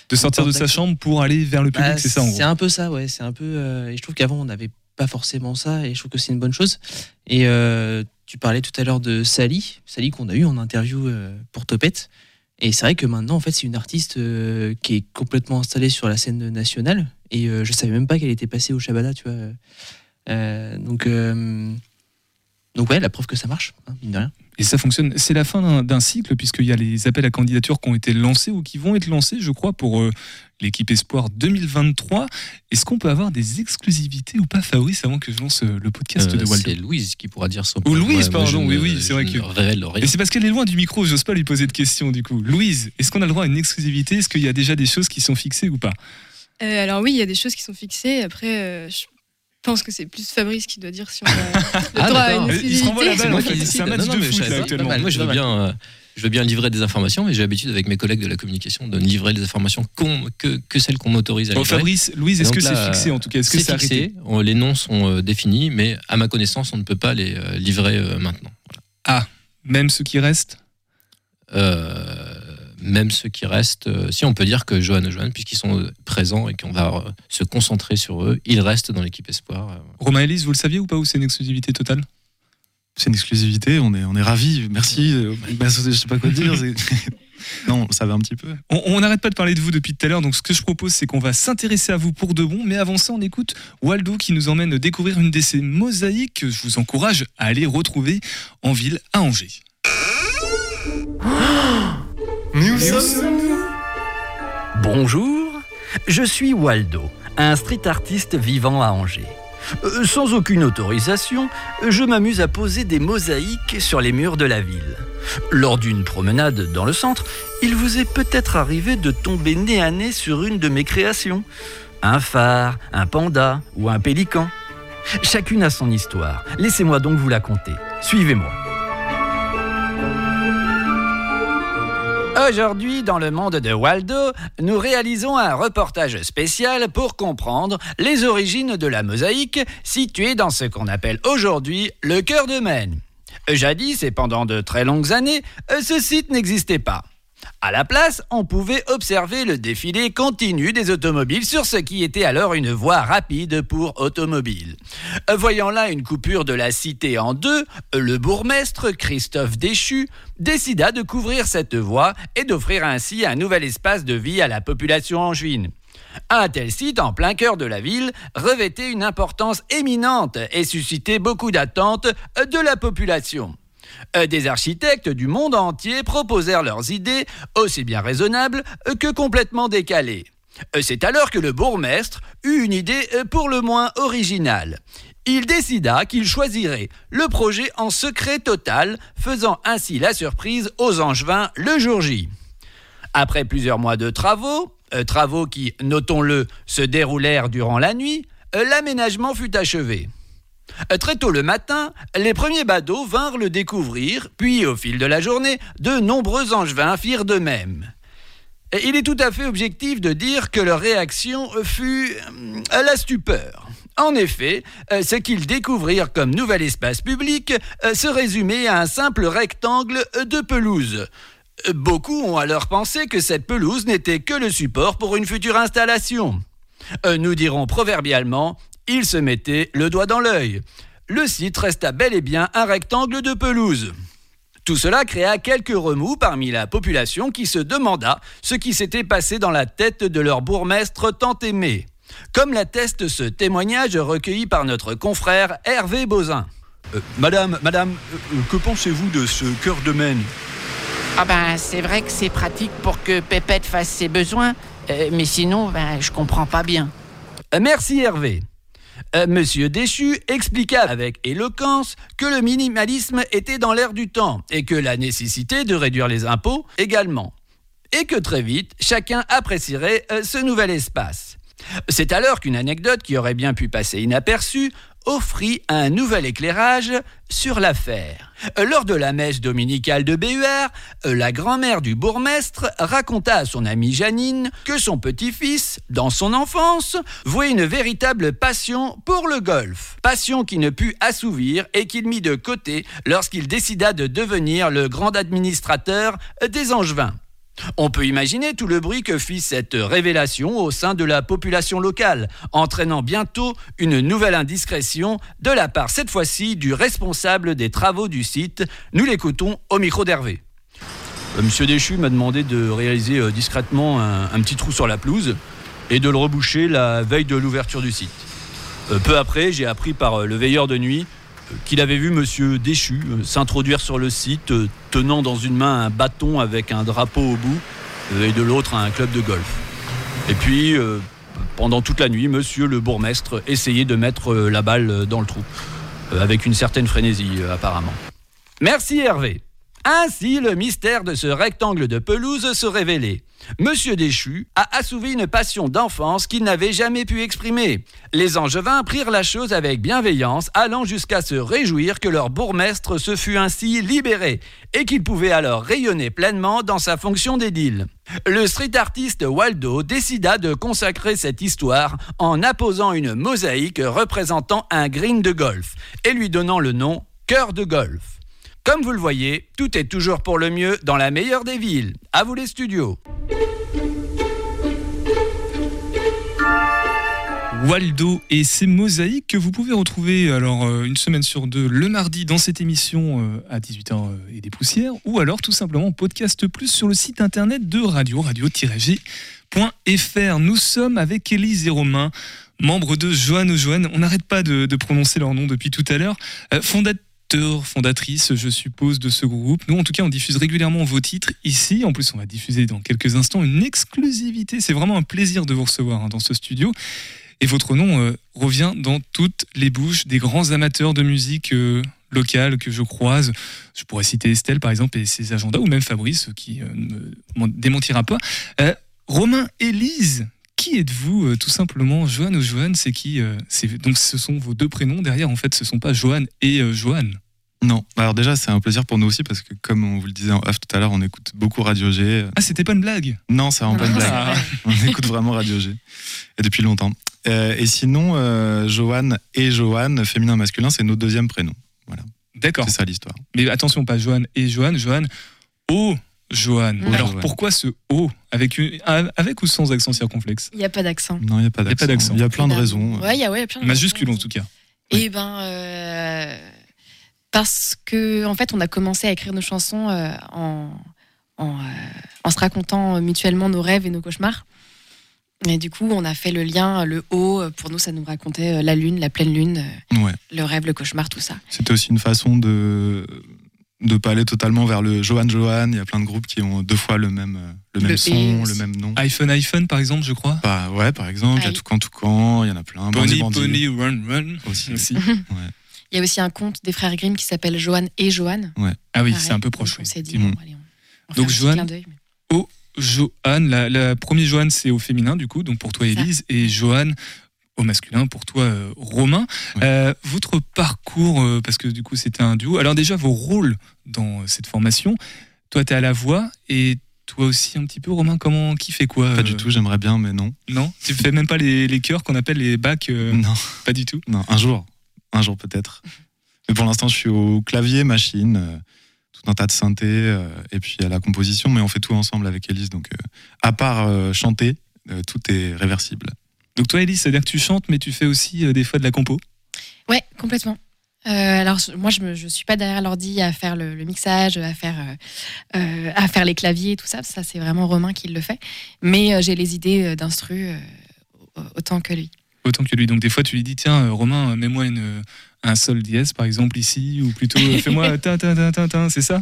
E: De sortir de sa chambre pour aller vers le public,
F: Bah,
E: c'est ça en gros.
F: C'est un peu ça, ouais. C'est un peu. euh, et je trouve qu'avant, on n'avait pas forcément ça, et je trouve que c'est une bonne chose. Et euh, tu parlais tout à l'heure de Sally, Sally qu'on a eu en interview euh, pour Topette. Et c'est vrai que maintenant, en fait, c'est une artiste euh, qui est complètement installée sur la scène nationale. Et euh, je savais même pas qu'elle était passée au Shabada, tu vois. Euh, donc, donc ouais, la preuve que ça marche, hein, mine de rien.
E: Et ça fonctionne. C'est la fin d'un- cycle, puisqu'il y a les appels à candidature qui ont été lancés ou qui vont être lancés, je crois, pour euh, l'équipe Espoir 2023. Est-ce qu'on peut avoir des exclusivités ou pas, Fabrice, avant que je lance euh, le podcast
H: Euh,
E: de Waldo
H: c'est Louise qui pourra dire son
E: Ou Louise,
H: moi, je
E: pardon, oui,
H: ne-
E: oui, c'est
H: je
E: vrai que-. Mais c'est parce qu'elle est loin du micro, j'ose pas lui poser de questions du coup. Louise, est-ce qu'on a le droit à une exclusivité? Est-ce qu'il y a déjà des choses qui sont fixées ou pas?
G: Euh, alors oui, il y a des choses qui sont fixées. Après, euh, je pense que c'est plus Fabrice qui doit dire si on a le
H: Ah,
G: droit à
H: d'accord.
G: une
E: il se renvoie la balle. C'est un match
H: Non, non,
E: de foot, là, actuellement.
H: Mal. Moi, je veux bien, euh, je veux bien livrer des informations, mais j'ai l'habitude avec mes collègues de la communication de ne livrer les informations que, que celles qu'on m'autorise à
E: Bon,
H: livrer.
E: Fabrice, Louise, est-ce que c'est fixé en tout cas Est-ce que
H: C'est fixé, on- les noms sont euh, définis, mais à ma connaissance, on ne peut pas les euh, livrer euh, maintenant.
E: Même ceux qui restent?
H: Euh, même ceux qui restent, euh, si on peut dire que Johan et Johan, puisqu'ils sont euh, présents et qu'on va euh, se concentrer sur eux, ils restent dans l'équipe Espoir.
E: Romain Elise, vous le saviez ou pas ou c'est une exclusivité totale?
J: C'est une exclusivité, on est, on est ravis. Merci. euh, bah, je sais pas quoi dire. non, on le savait un petit peu.
E: On on n'arrête pas de parler de vous depuis tout à l'heure, donc ce que je propose, c'est qu'on va s'intéresser à vous pour de bon. Mais avant ça, on écoute Waldo qui nous emmène découvrir une de ces mosaïques que je vous encourage à aller retrouver en ville à Angers.
K: Bonjour, je suis Waldo, un street artiste vivant à Angers. Euh, sans aucune autorisation, je m'amuse à poser des mosaïques sur les murs de la ville. Lors d'une promenade dans le centre, il vous est peut-être arrivé de tomber nez à nez sur une de mes créations. Un phare, un panda ou un pélican. Chacune a son histoire. Laissez-moi donc vous la conter. Suivez-moi. Aujourd'hui, dans le monde de Waldo, nous réalisons un reportage spécial pour comprendre les origines de la mosaïque située dans ce qu'on appelle aujourd'hui le cœur de Maine. Jadis et pendant de très longues années, ce site n'existait pas. À la place, on pouvait observer le défilé continu des automobiles sur ce qui était alors une voie rapide pour automobiles. Voyant là une coupure de la cité en deux, le bourgmestre Christophe Déchu décida de couvrir cette voie et d'offrir ainsi un nouvel espace de vie à la population angevine. Un tel site en plein cœur de la ville revêtait une importance éminente et suscitait beaucoup d'attentes de la population. Euh, Des architectes du monde entier proposèrent leurs idées, aussi bien raisonnables que complètement décalées. Euh, C'est alors que le bourgmestre eut une idée euh, pour le moins originale. Il décida qu'il choisirait le projet en secret total, faisant ainsi la surprise aux Angevins le jour J. Après plusieurs mois de travaux, travaux qui, notons-le, se déroulèrent durant la nuit, l'aménagement fut achevé. Euh, Très tôt le matin, les premiers badauds vinrent le découvrir, puis au fil de la journée, de nombreux angevins firent de même. Il est tout à fait objectif de dire que leur réaction fut euh, la stupeur. En effet, euh, ce qu'ils découvrirent comme nouvel espace public se résumait à un simple rectangle de pelouse. Beaucoup ont alors pensé que cette pelouse n'était que le support pour une future installation. Nous dirons proverbialement, il se mettait le doigt dans l'œil. Le site resta bel et bien un rectangle de pelouse. Tout cela créa quelques remous parmi la population qui se demanda ce qui s'était passé dans la tête de leur bourgmestre tant aimé. Comme l'atteste ce témoignage recueilli par notre confrère Hervé Bozin.
L: Euh, madame, madame, euh, que pensez-vous de ce cœur de Maine?
M: Ah ben, c'est vrai que c'est pratique pour que Pépette fasse ses besoins, euh, mais sinon, ben, je comprends pas bien.
K: Merci Hervé. Euh, Monsieur Déchu expliqua avec éloquence que le minimalisme était dans l'air du temps et que la nécessité de réduire les impôts également. Et que très vite, chacun apprécierait euh, ce nouvel espace. C'est alors qu'une anecdote qui aurait bien pu passer inaperçue offrit un nouvel éclairage sur l'affaire. Lors de la messe dominicale de BUR, la grand-mère du bourgmestre raconta à son amie Janine que son petit-fils, dans son enfance, vouait une véritable passion pour le golf. Passion qui ne put assouvir et qu'il mit de côté lorsqu'il décida de devenir le grand administrateur des Angevins. On peut imaginer tout le bruit que fit cette révélation au sein de la population locale, entraînant bientôt une nouvelle indiscrétion de la part cette fois-ci du responsable des travaux du site. Nous l'écoutons au micro d'Hervé.
L: Euh, Monsieur Déchu m'a demandé de réaliser euh, discrètement un, un petit trou sur la pelouse et de le reboucher la veille de l'ouverture du site. Euh, peu après, j'ai appris par le veilleur de nuit qu'il avait vu Monsieur Déchu euh, s'introduire sur le site, euh, tenant dans une main un bâton avec un drapeau au bout euh, et de l'autre un club de golf. Et puis, pendant toute la nuit, Monsieur le bourgmestre essayait de mettre la balle dans le trou, avec une certaine frénésie apparemment.
K: Merci Hervé. Ainsi, le mystère de ce rectangle de pelouse se révélait. Monsieur Déchu a assouvi une passion d'enfance qu'il n'avait jamais pu exprimer. Les Angevins prirent la chose avec bienveillance, allant jusqu'à se réjouir que leur bourgmestre se fût ainsi libéré et qu'il pouvait alors rayonner pleinement dans sa fonction d'édile. Le street artiste Waldo décida de consacrer cette histoire en apposant une mosaïque représentant un green de golf et lui donnant le nom Cœur de golf. Comme vous le voyez, tout est toujours pour le mieux dans la meilleure des villes. À vous les studios.
E: Waldo et ses mosaïques que vous pouvez retrouver alors euh, une semaine sur deux le mardi dans cette émission euh, à 18h et des poussières ou alors tout simplement en podcast plus sur le site internet de radio radio-g.fr. Nous sommes avec Élise et Romain, membres de Joanne Joanne. On n'arrête pas de, de prononcer leur nom depuis tout à l'heure. Euh, fondatrice, je suppose, de ce groupe. Nous, en tout cas, on diffuse régulièrement vos titres ici. En plus, on va diffuser dans quelques instants une exclusivité. C'est vraiment un plaisir de vous recevoir hein, dans ce studio. Et votre nom euh, revient dans toutes les bouches des grands amateurs de musique euh, locale que je croise. Je pourrais citer Estelle, par exemple, et ses agendas, ou même Fabrice, qui euh, ne m'en démentira pas. Romain, Élise, qui êtes-vous tout simplement? Joanne ou Joanne, c'est qui Donc ce sont vos deux prénoms derrière, en fait, ce sont pas Joanne et Joanne.
J: Non. Alors déjà, c'est un plaisir pour nous aussi parce que comme on vous le disait en off tout à l'heure, on écoute beaucoup Radio G.
E: Ah, c'était pas une blague?
J: Non, c'est vraiment pas une blague.
E: Ah.
J: On écoute vraiment Radio G. Et depuis longtemps. Euh, et sinon, euh, Joanne et Joanne, féminin masculin, c'est nos deuxièmes prénoms. Voilà.
E: D'accord.
J: C'est ça l'histoire.
E: Mais attention, pas Joanne et Joanne, Joanne, oh Joanne.
J: Oh,
E: Alors
J: Joanne.
E: pourquoi ce O? Avec, une- avec ou sans accent circonflexe?
N: Il n'y a pas d'accent.
J: Non, il n'y a pas
E: Il y a pas
J: d'accent. Il y a plein de raisons.
N: Ouais, il y a, ouais, y a plein de
E: Majuscule en tout cas.
N: Et ben, euh, parce que en fait, on a commencé à écrire nos chansons euh, en, en, euh, en se racontant mutuellement nos rêves et nos cauchemars. Et du coup, on a fait le lien, le haut. Pour nous, ça nous racontait euh, la lune, la pleine lune,
J: Ouais.
N: le rêve, le cauchemar, tout ça.
J: C'était aussi une façon de de pas aller totalement vers le Johan Johan. Il y a plein de groupes qui ont deux fois le même euh, le même
E: Le
J: son, le même nom.
E: iPhone, iPhone par exemple, je crois.
J: Bah ouais, par exemple, il y a. Toucan Toucan, il y en a plein. Bandit.
E: Pony, Run, Run
J: Aussi.
E: aussi.
N: Il y a aussi un conte des frères Grimm qui s'appelle Joanne et Joanne.
J: Ouais.
E: Ah oui, c'est un peu proche.
N: Donc, On
E: oui,
N: s'est dit,
E: effectivement.
N: bon, allez, on, on fait
E: Donc
N: un petit
E: Joanne. Oh Joanne, la, la première Joanne c'est au féminin du coup, donc pour toi Élise, et Joanne au masculin pour toi euh, Romain. Euh, votre parcours, euh, parce que du coup c'était un duo, alors déjà vos rôles dans euh, cette formation, toi tu es à la voix et toi aussi un petit peu Romain, comment, qui fait quoi
J: Pas du tout, j'aimerais bien, mais non.
E: Non? Tu fais même pas les, les chœurs qu'on appelle les bacs euh,
J: Non.
E: Pas du tout?
J: Non, un jour. Un jour peut-être. Mais pour l'instant, je suis au clavier, machine, euh, tout un tas de synthés, euh, et puis à la composition, mais on fait tout ensemble avec Elise. Donc, euh, à part euh, chanter, euh, tout est réversible.
E: Donc toi Élise, c'est-à-dire que tu chantes mais tu fais aussi euh, des fois de la compo?
N: Ouais, complètement. Euh, alors moi, je ne suis pas derrière l'ordi à faire le, le mixage, à faire, à faire les claviers et tout ça. Ça, c'est vraiment Romain qui le fait. Mais euh, j'ai les idées d'instru euh, autant que lui.
E: Autant que lui. Donc des fois, tu lui dis tiens, euh, Romain, euh, mets-moi une, euh, un sol dièse par exemple ici, ou plutôt fais-moi ta ta ta ta ta, c'est ça?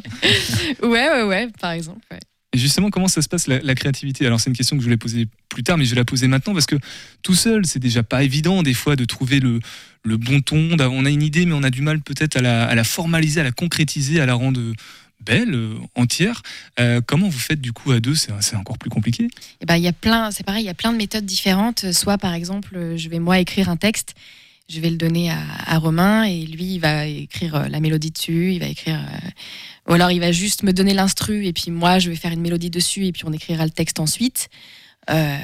N: Ouais, ouais, ouais, par exemple. ouais.
E: Et justement, comment ça se passe la, la créativité? Alors c'est une question que je voulais poser plus tard, mais je vais la poser maintenant parce que tout seul, c'est déjà pas évident des fois de trouver le, le bon ton. On a une idée, mais on a du mal peut-être à la, à la formaliser, à la concrétiser, à la rendre belle, euh, entière. Euh, comment vous faites du coup à deux? C'est encore plus compliqué.
N: Eh ben, il y a plein, c'est pareil, il y a plein de méthodes différentes. Soit par exemple, euh, je vais moi écrire un texte, je vais le donner à, à Romain et lui il va écrire euh, la mélodie dessus, il va écrire, euh, ou alors il va juste me donner l'instru et puis moi je vais faire une mélodie dessus et puis on écrira le texte ensuite. Euh,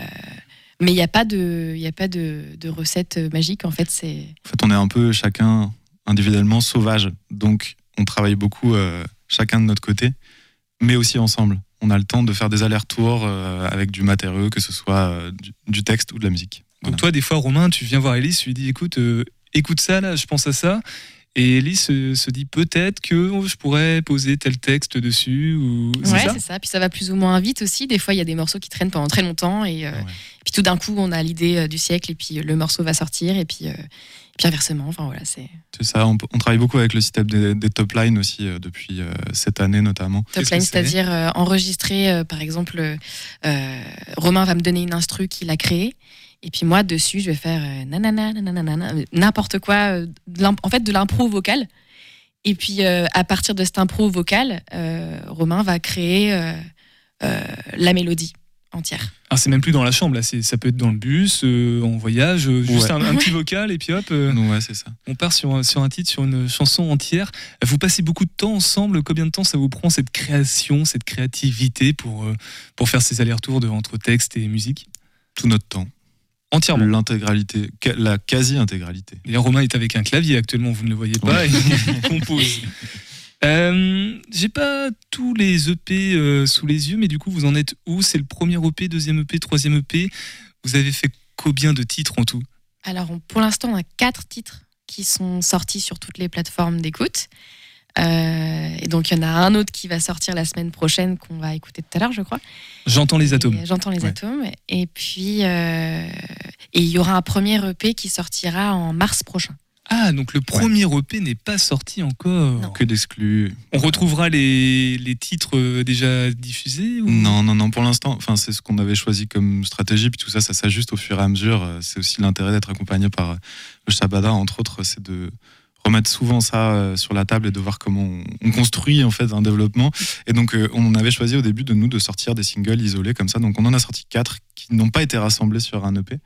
N: mais il n'y a pas de, il y a pas de, de recette magique en fait. C'est
J: En fait, on est un peu chacun individuellement sauvage. Donc, on travaille beaucoup euh, chacun de notre côté, mais aussi ensemble. On a le temps de faire des allers-retours euh, avec du matériau, que ce soit euh, du, du texte ou de la musique.
E: Donc toi, des fois, Romain, tu viens voir Elise, tu lui dis, écoute, euh, écoute ça, là, je pense à ça. Et Elise se, se dit peut-être que je pourrais poser tel texte dessus. Ou... c'est
N: Ouais,
E: ça
N: c'est ça. Puis ça va plus ou moins vite aussi. Des fois, il y a des morceaux qui traînent pendant très longtemps et euh, puis tout d'un coup, on a l'idée euh, du siècle et puis euh, le morceau va sortir et puis, euh, et puis inversement. Enfin voilà, c'est
J: C'est ça, on, on travaille beaucoup avec le système des, des top lines aussi euh, depuis euh, cette année notamment.
N: top line, c'est-à-dire euh, enregistrer, euh, par exemple, Romain va me donner une instru qu'il a créée. Et puis moi, dessus, je vais faire euh, nanana, nanana, nanana, n'importe quoi, euh, en fait, de l'impro vocal. Et puis, euh, à partir de cet impro vocal, euh, Romain va créer euh, euh, la mélodie entière.
E: Ah, c'est même plus dans la chambre, là. c'est- Ça peut être dans le bus, euh, en voyage, euh, juste
J: Ouais.
E: un, un petit vocal et puis hop. euh,
J: ouais, c'est ça.
E: On part sur un, sur un titre, sur une chanson entière. Vous passez beaucoup de temps ensemble. Combien de temps ça vous prend cette création, cette créativité pour, euh, pour faire ces allers-retours de, entre texte et musique?
J: Tout notre temps.
E: Entièrement.
J: L'intégralité, la quasi-intégralité.
E: D'ailleurs, Romain est avec un clavier actuellement, vous ne le voyez pas, et il compose. Euh, J'ai pas tous les EP euh, sous les yeux, mais du coup, vous en êtes où? C'est le premier EP, deuxième EP, troisième EP Vous avez fait combien de titres en tout?
N: Alors, on- pour l'instant, on a quatre titres qui sont sortis sur toutes les plateformes d'écoute. Euh, et donc, il y en a un autre qui va sortir la semaine prochaine qu'on va écouter tout à l'heure, je crois.
E: J'entends les atomes.
N: J'entends les
E: Ouais.
N: atomes. Et puis, il y aura un premier EP qui sortira en mars prochain.
E: Ah, donc le premier EP n'est pas sorti encore.
J: Que d'exclus.
E: On retrouvera les, les titres euh, déjà diffusés ou...
J: Non, non, non, pour l'instant, enfin, c'est ce qu'on avait choisi comme stratégie, puis tout ça, ça s'ajuste au fur et à mesure. Euh, C'est aussi l'intérêt d'être accompagné par euh, le Shabada, entre autres, c'est de remettre souvent ça euh, sur la table et de voir comment on, on construit en fait un développement. Et donc, euh, on avait choisi au début de nous de sortir des singles isolés comme ça. Donc, on en a sorti quatre qui n'ont pas été rassemblés sur un EP.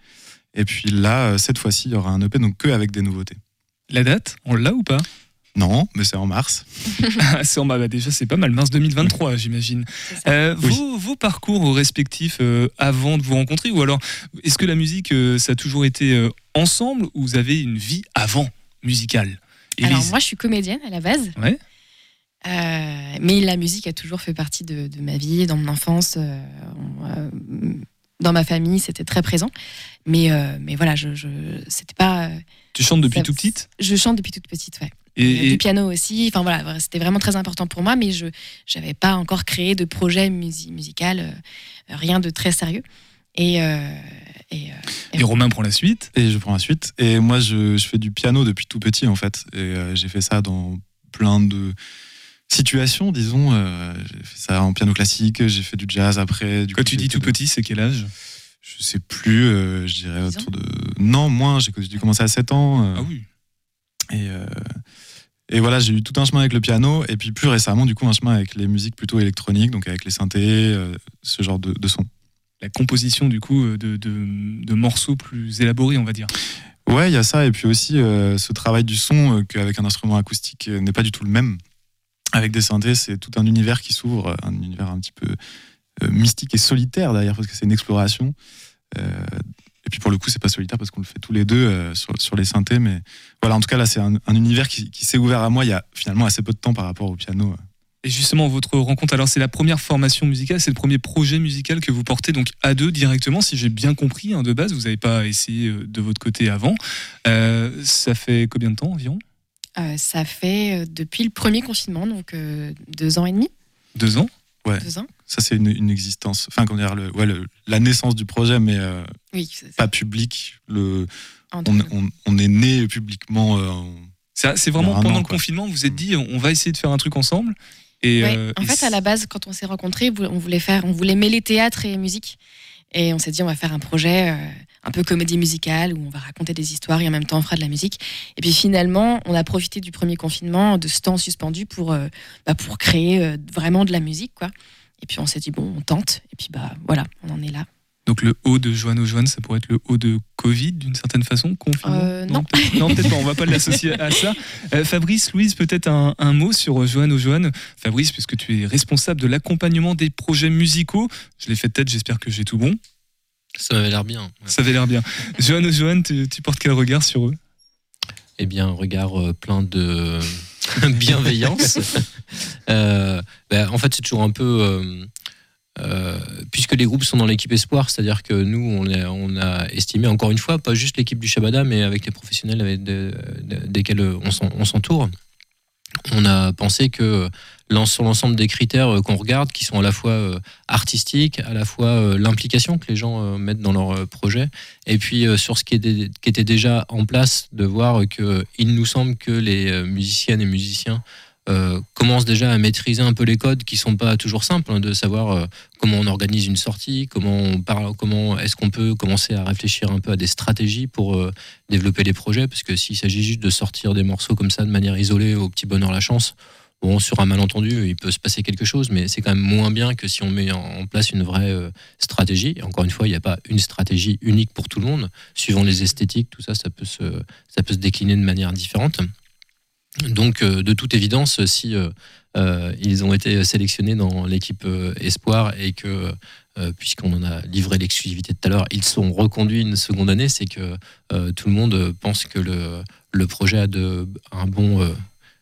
J: Et puis là, euh, cette fois-ci, il y aura un EP, donc que avec des nouveautés.
E: La date, on l'a ou pas?
J: Non, mais c'est en mars.
E: Ah, c'est en bah déjà c'est pas mal, mars 2023 j'imagine. Euh, vos, vos parcours respectifs euh, avant de vous rencontrer ou alors est-ce que la musique euh, ça a toujours été euh, ensemble ou vous avez une vie avant musicale?
N: Alors, moi, je suis comédienne à la base.
E: Ouais.
N: Euh, mais la musique a toujours fait partie de, de ma vie, dans mon enfance, euh, on- euh, dans ma famille, c'était très présent. Mais, euh, mais voilà, je, je c'était pas. euh,
E: Tu chantes depuis
N: ça-
E: tout petite?
N: Je chante depuis toute petite, ouais.
E: Et-
N: Euh,
E: et-
N: Du piano aussi. Enfin voilà, c'était vraiment très important pour moi, mais je n'avais pas encore créé de projet musi- musical, euh, rien de très sérieux. Et, euh, et, euh,
E: Et Romain prend la suite.
J: Et je prends la suite. Et moi, je, je fais du piano depuis tout petit, en fait. Et euh, j'ai fait ça dans plein de situations, disons. Euh, j'ai fait ça en piano classique, j'ai fait du jazz après. Du
E: Quand
J: coup,
E: tu dis tout
J: de-
E: petit, c'est quel âge?
J: Je sais plus, euh, je dirais autour de. Non, moins, j'ai j'ai commencé à 7 ans. euh,
E: Ah oui.
J: Et, euh, et voilà, j'ai eu tout un chemin avec le piano, et puis plus récemment, du coup, un chemin avec les musiques plutôt électroniques, donc avec les synthés, euh, ce genre de, de son.
E: La composition du coup de, de- de morceaux plus élaborés on va dire.
J: Ouais, il y a ça, et puis aussi euh, ce travail du son euh, qu'avec un instrument acoustique euh, n'est pas du tout le même. Avec des synthés, c'est tout un univers qui s'ouvre, un univers un petit peu euh, mystique et solitaire d'ailleurs, parce que c'est une exploration. Euh, et puis pour le coup, c'est pas solitaire parce qu'on le fait tous les deux euh, sur, les synthés, mais voilà, en tout cas là, c'est un, un univers qui, s'est ouvert à moi il y a finalement assez peu de temps par rapport au piano.
E: Et justement, votre rencontre, alors c'est la première formation musicale, c'est le premier projet musical que vous portez donc à deux directement, si j'ai bien compris, hein, de base, vous n'avez pas essayé de votre côté avant. Ça fait combien de temps environ?
N: Ça fait euh, depuis le premier confinement, donc euh, deux ans et demi.
E: Deux ans?
J: Ouais.
N: Deux ans.
J: Ça, c'est une, une existence, enfin, comment dire, le, ouais, le- la naissance du projet, mais euh,
N: Oui,
J: pas public. Le, on, on- on est né publiquement. euh, en-
E: C'est vraiment pendant
J: an,
E: le confinement, vous vous êtes dit, on va essayer de faire un truc ensemble. Et,
N: Ouais.
E: euh,
N: en
E: et
N: fait, à la base, quand on s'est rencontrés, on voulait faire, on voulait mêler théâtre et musique, et on s'est dit on va faire un projet, euh, un peu comédie musicale où on va raconter des histoires et en même temps on fera de la musique. Et puis finalement, on a profité du premier confinement, de ce temps suspendu pour, euh, bah, pour créer euh, vraiment de la musique. quoi. Et puis on s'est dit, bon, on tente. Et puis bah voilà, on en est là.
E: Donc le haut de Joanne aux Joanne, ça pourrait être le haut de Covid d'une certaine façon, confinement
N: Euh, non.
E: peut-être non, peut-être pas, on va pas l'associer à ça. Euh, Fabrice, Louise, peut-être un, un mot sur Joanne aux Joanne. Fabrice, puisque tu es responsable de l'accompagnement des projets musicaux, je l'ai fait de tête, j'espère que j'ai tout bon.
H: Ça avait l'air bien.
E: Ça avait l'air bien. Joanne aux Joanne, tu, tu portes quel regard sur eux?
H: Eh bien, un regard euh, plein de bienveillance. Euh, ben, en fait, c'est toujours un peu. euh, euh, puisque les groupes sont dans l'équipe Espoir, c'est-à-dire que nous, on a, on a estimé, encore une fois, pas juste l'équipe du Shabada, mais avec les professionnels avec de- de- desquels on s'entoure, on a pensé que l'en- sur l'ensemble des critères euh, qu'on regarde, qui sont à la fois euh, artistiques, à la fois euh, l'implication que les gens euh, mettent dans leur euh, projet, et puis euh, sur ce qui, était déjà en place, de voir que il nous semble que les euh, musiciennes et musiciens euh, commencent déjà à maîtriser un peu les codes qui sont pas toujours simples, hein, de savoir euh, comment on organise une sortie, comment on parle, comment est-ce qu'on peut commencer à réfléchir un peu à des stratégies pour euh, développer les projets, parce que s'il s'agit juste de sortir des morceaux comme ça de manière isolée au petit bonheur la chance, bon sur un malentendu il peut se passer quelque chose, mais c'est quand même moins bien que si on met en place une vraie stratégie. Et encore une fois, il n'y a pas une stratégie unique pour tout le monde, suivant les esthétiques, tout ça, ça peut se, ça peut se décliner de manière différente. Donc, euh, de toute évidence, si euh, euh, ils ont été sélectionnés dans l'équipe Espoir et que, puisqu'on en a livré l'exclusivité tout à l'heure, ils sont reconduits une seconde année, c'est que tout le monde pense que le, le projet a de, un bon.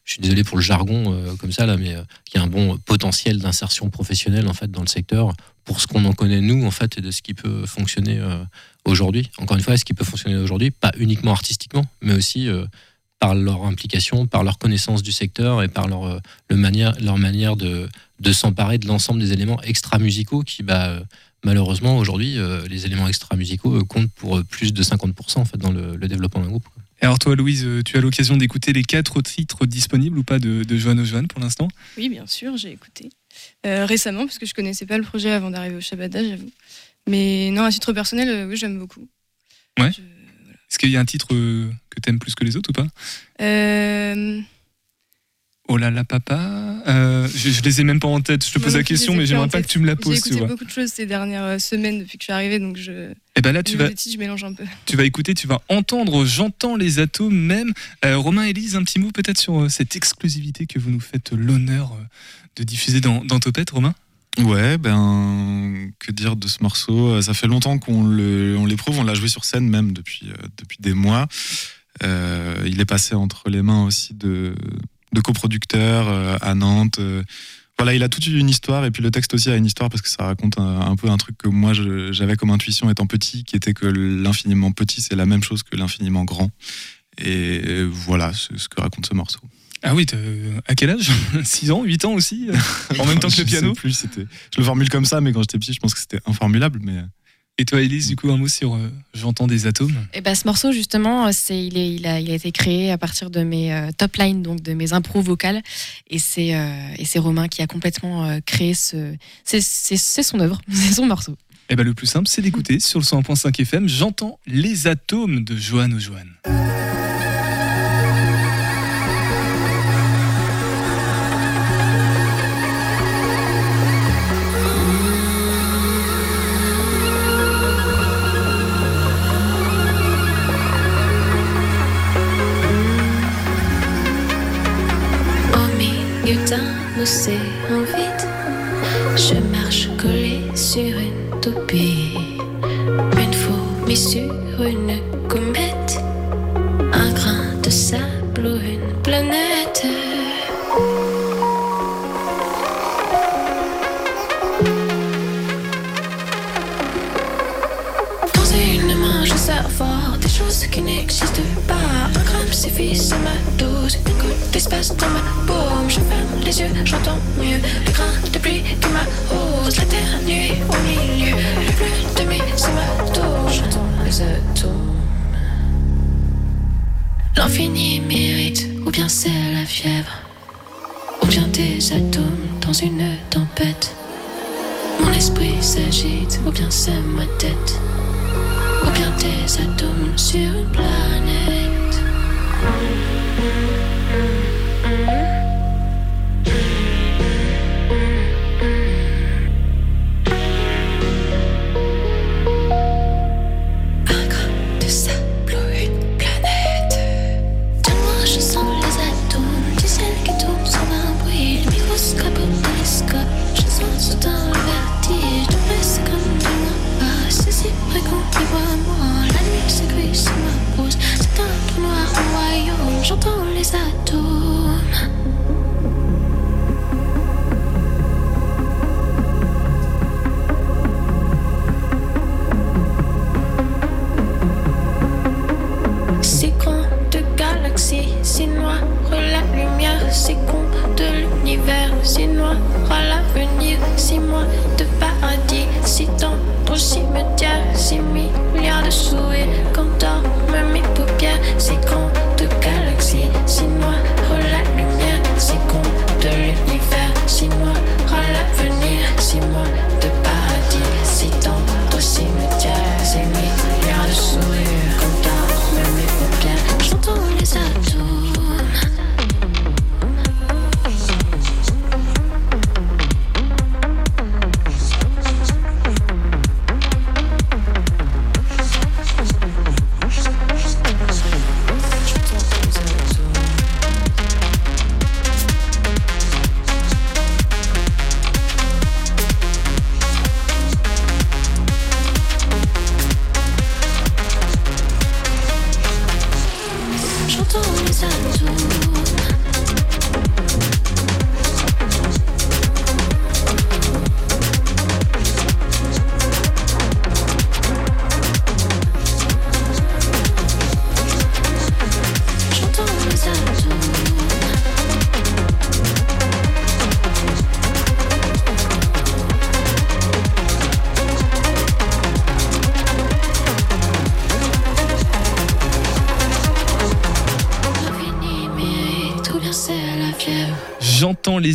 H: je suis désolé pour le jargon comme ça là, mais qu'il y a un bon potentiel d'insertion professionnelle en fait dans le secteur pour ce qu'on en connaît nous en fait et de ce qui peut fonctionner aujourd'hui. Encore une fois, ce qui peut fonctionner aujourd'hui, pas uniquement artistiquement, mais aussi par leur implication, par leur connaissance du secteur et par leur, euh, le manière, leur manière de, de s'emparer de l'ensemble des éléments extra-musicaux qui, bah, euh, malheureusement, aujourd'hui, euh, les éléments extra-musicaux comptent pour plus de 50% en fait, dans le, le développement d'un groupe.
E: alors toi, Louise, tu as l'occasion d'écouter les quatre titres disponibles ou pas de, de Joanne aux Joanne pour l'instant?
G: Oui, bien sûr, j'ai écouté. Euh, récemment, parce que je connaissais pas le projet avant d'arriver au Shabada, j'avoue. Mais non, à titre personnel, euh, oui, j'aime beaucoup.
E: Ouais. Est-ce qu'il y a un titre euh, que t'aimes plus que les autres ou pas
G: Euh,
E: Oh là là, papa. Euh, je, je les ai même pas en tête. Je te pose
G: non
E: la question, mais j'aimerais pas que tu me la
G: J'ai
E: poses. Tu
G: écouté
E: vois.
G: beaucoup de choses ces dernières semaines depuis que je suis arrivée, donc je.
E: Eh ben là, tu vas-
G: je mélange un peu.
E: Tu vas écouter, tu vas entendre J'entends les atomes même. Euh, Romain, Élise, un petit mot peut-être sur cette exclusivité que vous nous faites l'honneur de diffuser dans, dans Topette, Romain?
J: Ouais, ben que dire de ce morceau? Euh, Ça fait longtemps qu'on l'éprouve, on l'a joué sur scène même depuis, euh, depuis des mois. Euh, il est passé entre les mains aussi de, de coproducteurs à Nantes. voilà, il a toute une histoire et puis le texte aussi a une histoire parce que ça raconte un, un peu un truc que moi j'avais comme intuition étant petit, qui était que l'infiniment petit c'est la même chose que l'infiniment grand. Et voilà, c'est ce que raconte ce morceau.
E: Ah oui, à quel âge 6 ans, 8 ans aussi euh, En même temps que le
J: sais
E: piano
J: plus, c'était- je le formule comme ça, mais quand j'étais petit, je pense que c'était informulable. Mais...
E: Et toi, Élise, du coup, un mot sur euh, J'entends des atomes
N: Et ben, ce morceau, justement, euh, c'est, il, est, il, a, il a été créé à partir de mes euh, top lines, donc de mes impros vocales. Et c'est, euh, et c'est Romain qui a complètement euh, créé ce. C'est, c'est, c'est son œuvre, c'est son morceau.
E: Eh ben, le plus simple, c'est d'écouter sur le 101.5 FM J'entends les atomes de Joanne aux
I: vide, je marche collé sur une toupie. Une fourmi sur une comète, un grain de sable ou une planète. C'est une main, je sers fort des choses qui n'existent pas. Un gramme suffit, c'est ma dose. Une goutte d'espace dans ma paume. Je ferme les yeux, j'entends mieux les grains de pluie qui m'arrosent. La terre nuit au milieu. Le plus de mes hématomes. J'entends les atomes. L'infini mérite, ou bien c'est la fièvre, ou bien des atomes dans une tempête. Mon esprit s'agite, ou bien c'est ma tête, bien des atomes sur une planète.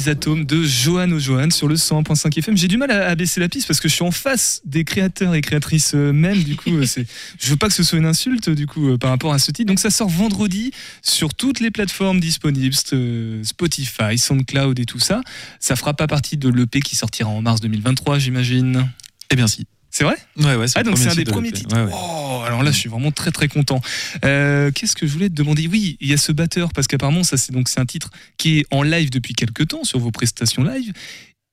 I: Les atomes de
E: Johan au Johan sur le 100.5 FM. J'ai du mal à, baisser la piste parce que je suis en face des créateurs et créatrices euh, même. Du coup, euh, c'est, je veux pas que ce soit une insulte du coup euh, par rapport à ce titre. Donc ça sort vendredi sur toutes les plateformes disponibles, Spotify, SoundCloud et tout ça. Ça fera pas partie de l'EP qui sortira en mars 2023, j'imagine?
J: Eh bien si.
E: C'est vrai
J: Ouais, ouais, c'est
E: Ah donc c'est un des premiers titres.
J: Ouais, ouais.
E: Oh, alors là je suis vraiment très très content. Euh, Qu'est-ce que je voulais te demander? Oui, il y a ce batteur parce qu'apparemment ça c'est donc c'est un titre qui est en live depuis quelques temps sur vos prestations live.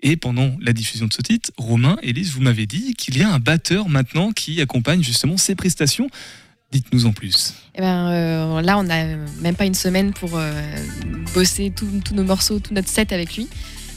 E: Et pendant la diffusion de ce titre, Romain, Élise, vous m'avez dit qu'il y a un batteur maintenant qui accompagne justement ces prestations. Dites-nous en plus.
N: Eh ben, euh, là, on a même pas une semaine pour euh, bosser tous nos morceaux, tout notre set avec lui.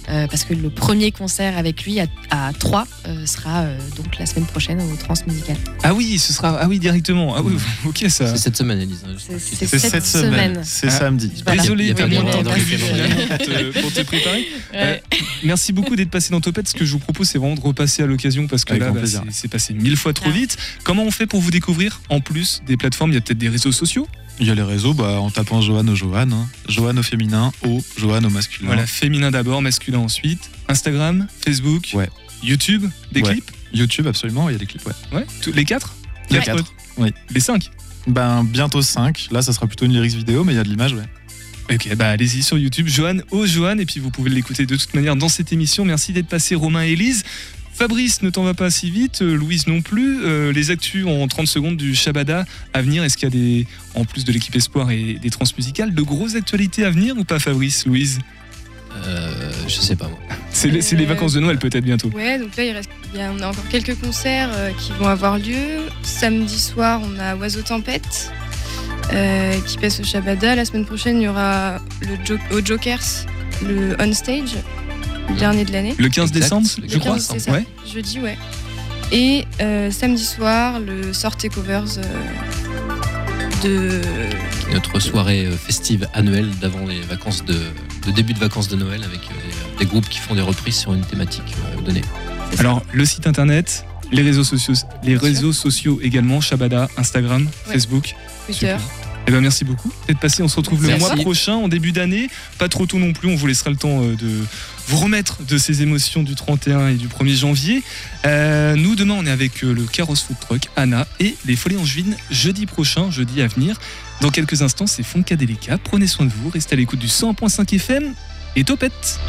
N: Euh, parce que le premier concert avec lui à, à 3 sera euh, donc la semaine prochaine au Transmusical.
E: Ah oui, ce sera ah oui directement. Ah oui, ok ça.
H: C'est cette semaine, Elise.
N: C'est- c'est cette cette semaine. semaine.
J: C'est
E: Ah,
J: samedi.
N: Voilà.
E: Désolé, finalement, pour te, préparer.
N: Ouais.
E: Euh, merci beaucoup d'être passé dans Topette. Ce que je vous propose, c'est vraiment de repasser à l'occasion parce que
J: Avec
E: là, bah, c'est c'est passé mille fois trop vite. Comment on fait pour vous découvrir En plus des plateformes, il y a peut-être des réseaux sociaux?
J: Il y a les réseaux, bah, en tapant Johan au Johan, hein. Johan au féminin, au Johan au masculin.
E: Voilà, féminin d'abord, masculin ensuite. Instagram, Facebook,
J: Ouais.
E: YouTube, des
J: Ouais.
E: clips.
J: YouTube, absolument, il y a des clips, ouais.
E: Ouais, tous- les quatre
J: Les
E: Ouais.
J: quatre. Oui.
E: Les cinq
J: Ben, bientôt 5. Là, ça sera plutôt une lyrics vidéo, mais il y a de l'image, ouais.
E: Ok, bah allez-y sur YouTube, Johan au Johan, et puis vous pouvez l'écouter de toute manière dans cette émission. Merci d'être passé, Romain et Elise. Fabrice, ne t'en va pas si vite, euh, Louise non plus. Euh, les actus en 30 secondes du Shabada à venir, est-ce qu'il y a des, en plus de l'équipe Espoir et des transmusicales, de grosses actualités à venir ou pas, Fabrice, Louise
H: Euh, je sais pas moi.
E: C'est les, vacances de Noël peut-être bientôt.
G: Ouais, donc là, il reste, il y a, on a encore quelques concerts euh, qui vont avoir lieu. Samedi soir, on a Oiseau Tempête euh, qui passe au Shabada. La semaine prochaine, il y aura le Jo- au Jokers, le On Stage, dernier de l'année.
E: Le 15
H: Exact,
E: décembre, je
G: Le
E: crois.
G: 15, c'est ça.
E: Ouais.
G: Jeudi, ouais. Et euh, samedi soir, le Sortez Covers euh, de.
H: Notre soirée euh, festive annuelle d'avant les vacances de, de début de vacances de Noël avec euh, des, des groupes qui font des reprises sur une thématique euh, donnée.
E: Alors, le site internet, les réseaux sociaux, les réseaux sociaux également, Shabada, Instagram,
G: Ouais.
E: Facebook.
G: Twitter.
E: Super. Eh ben merci beaucoup d'être passé. On se retrouve le mois prochain, en début d'année. Pas trop tôt non plus. On vous laissera le temps de vous remettre de ces émotions du 31 et du 1er janvier. Euh, nous, demain, on est avec euh, le Carrosse Food Truck, Anna et les Folies Angevines jeudi prochain, jeudi à venir. Dans quelques instants, c'est Funkadelica. Prenez soin de vous. Restez à l'écoute du 100.5 FM et Topette.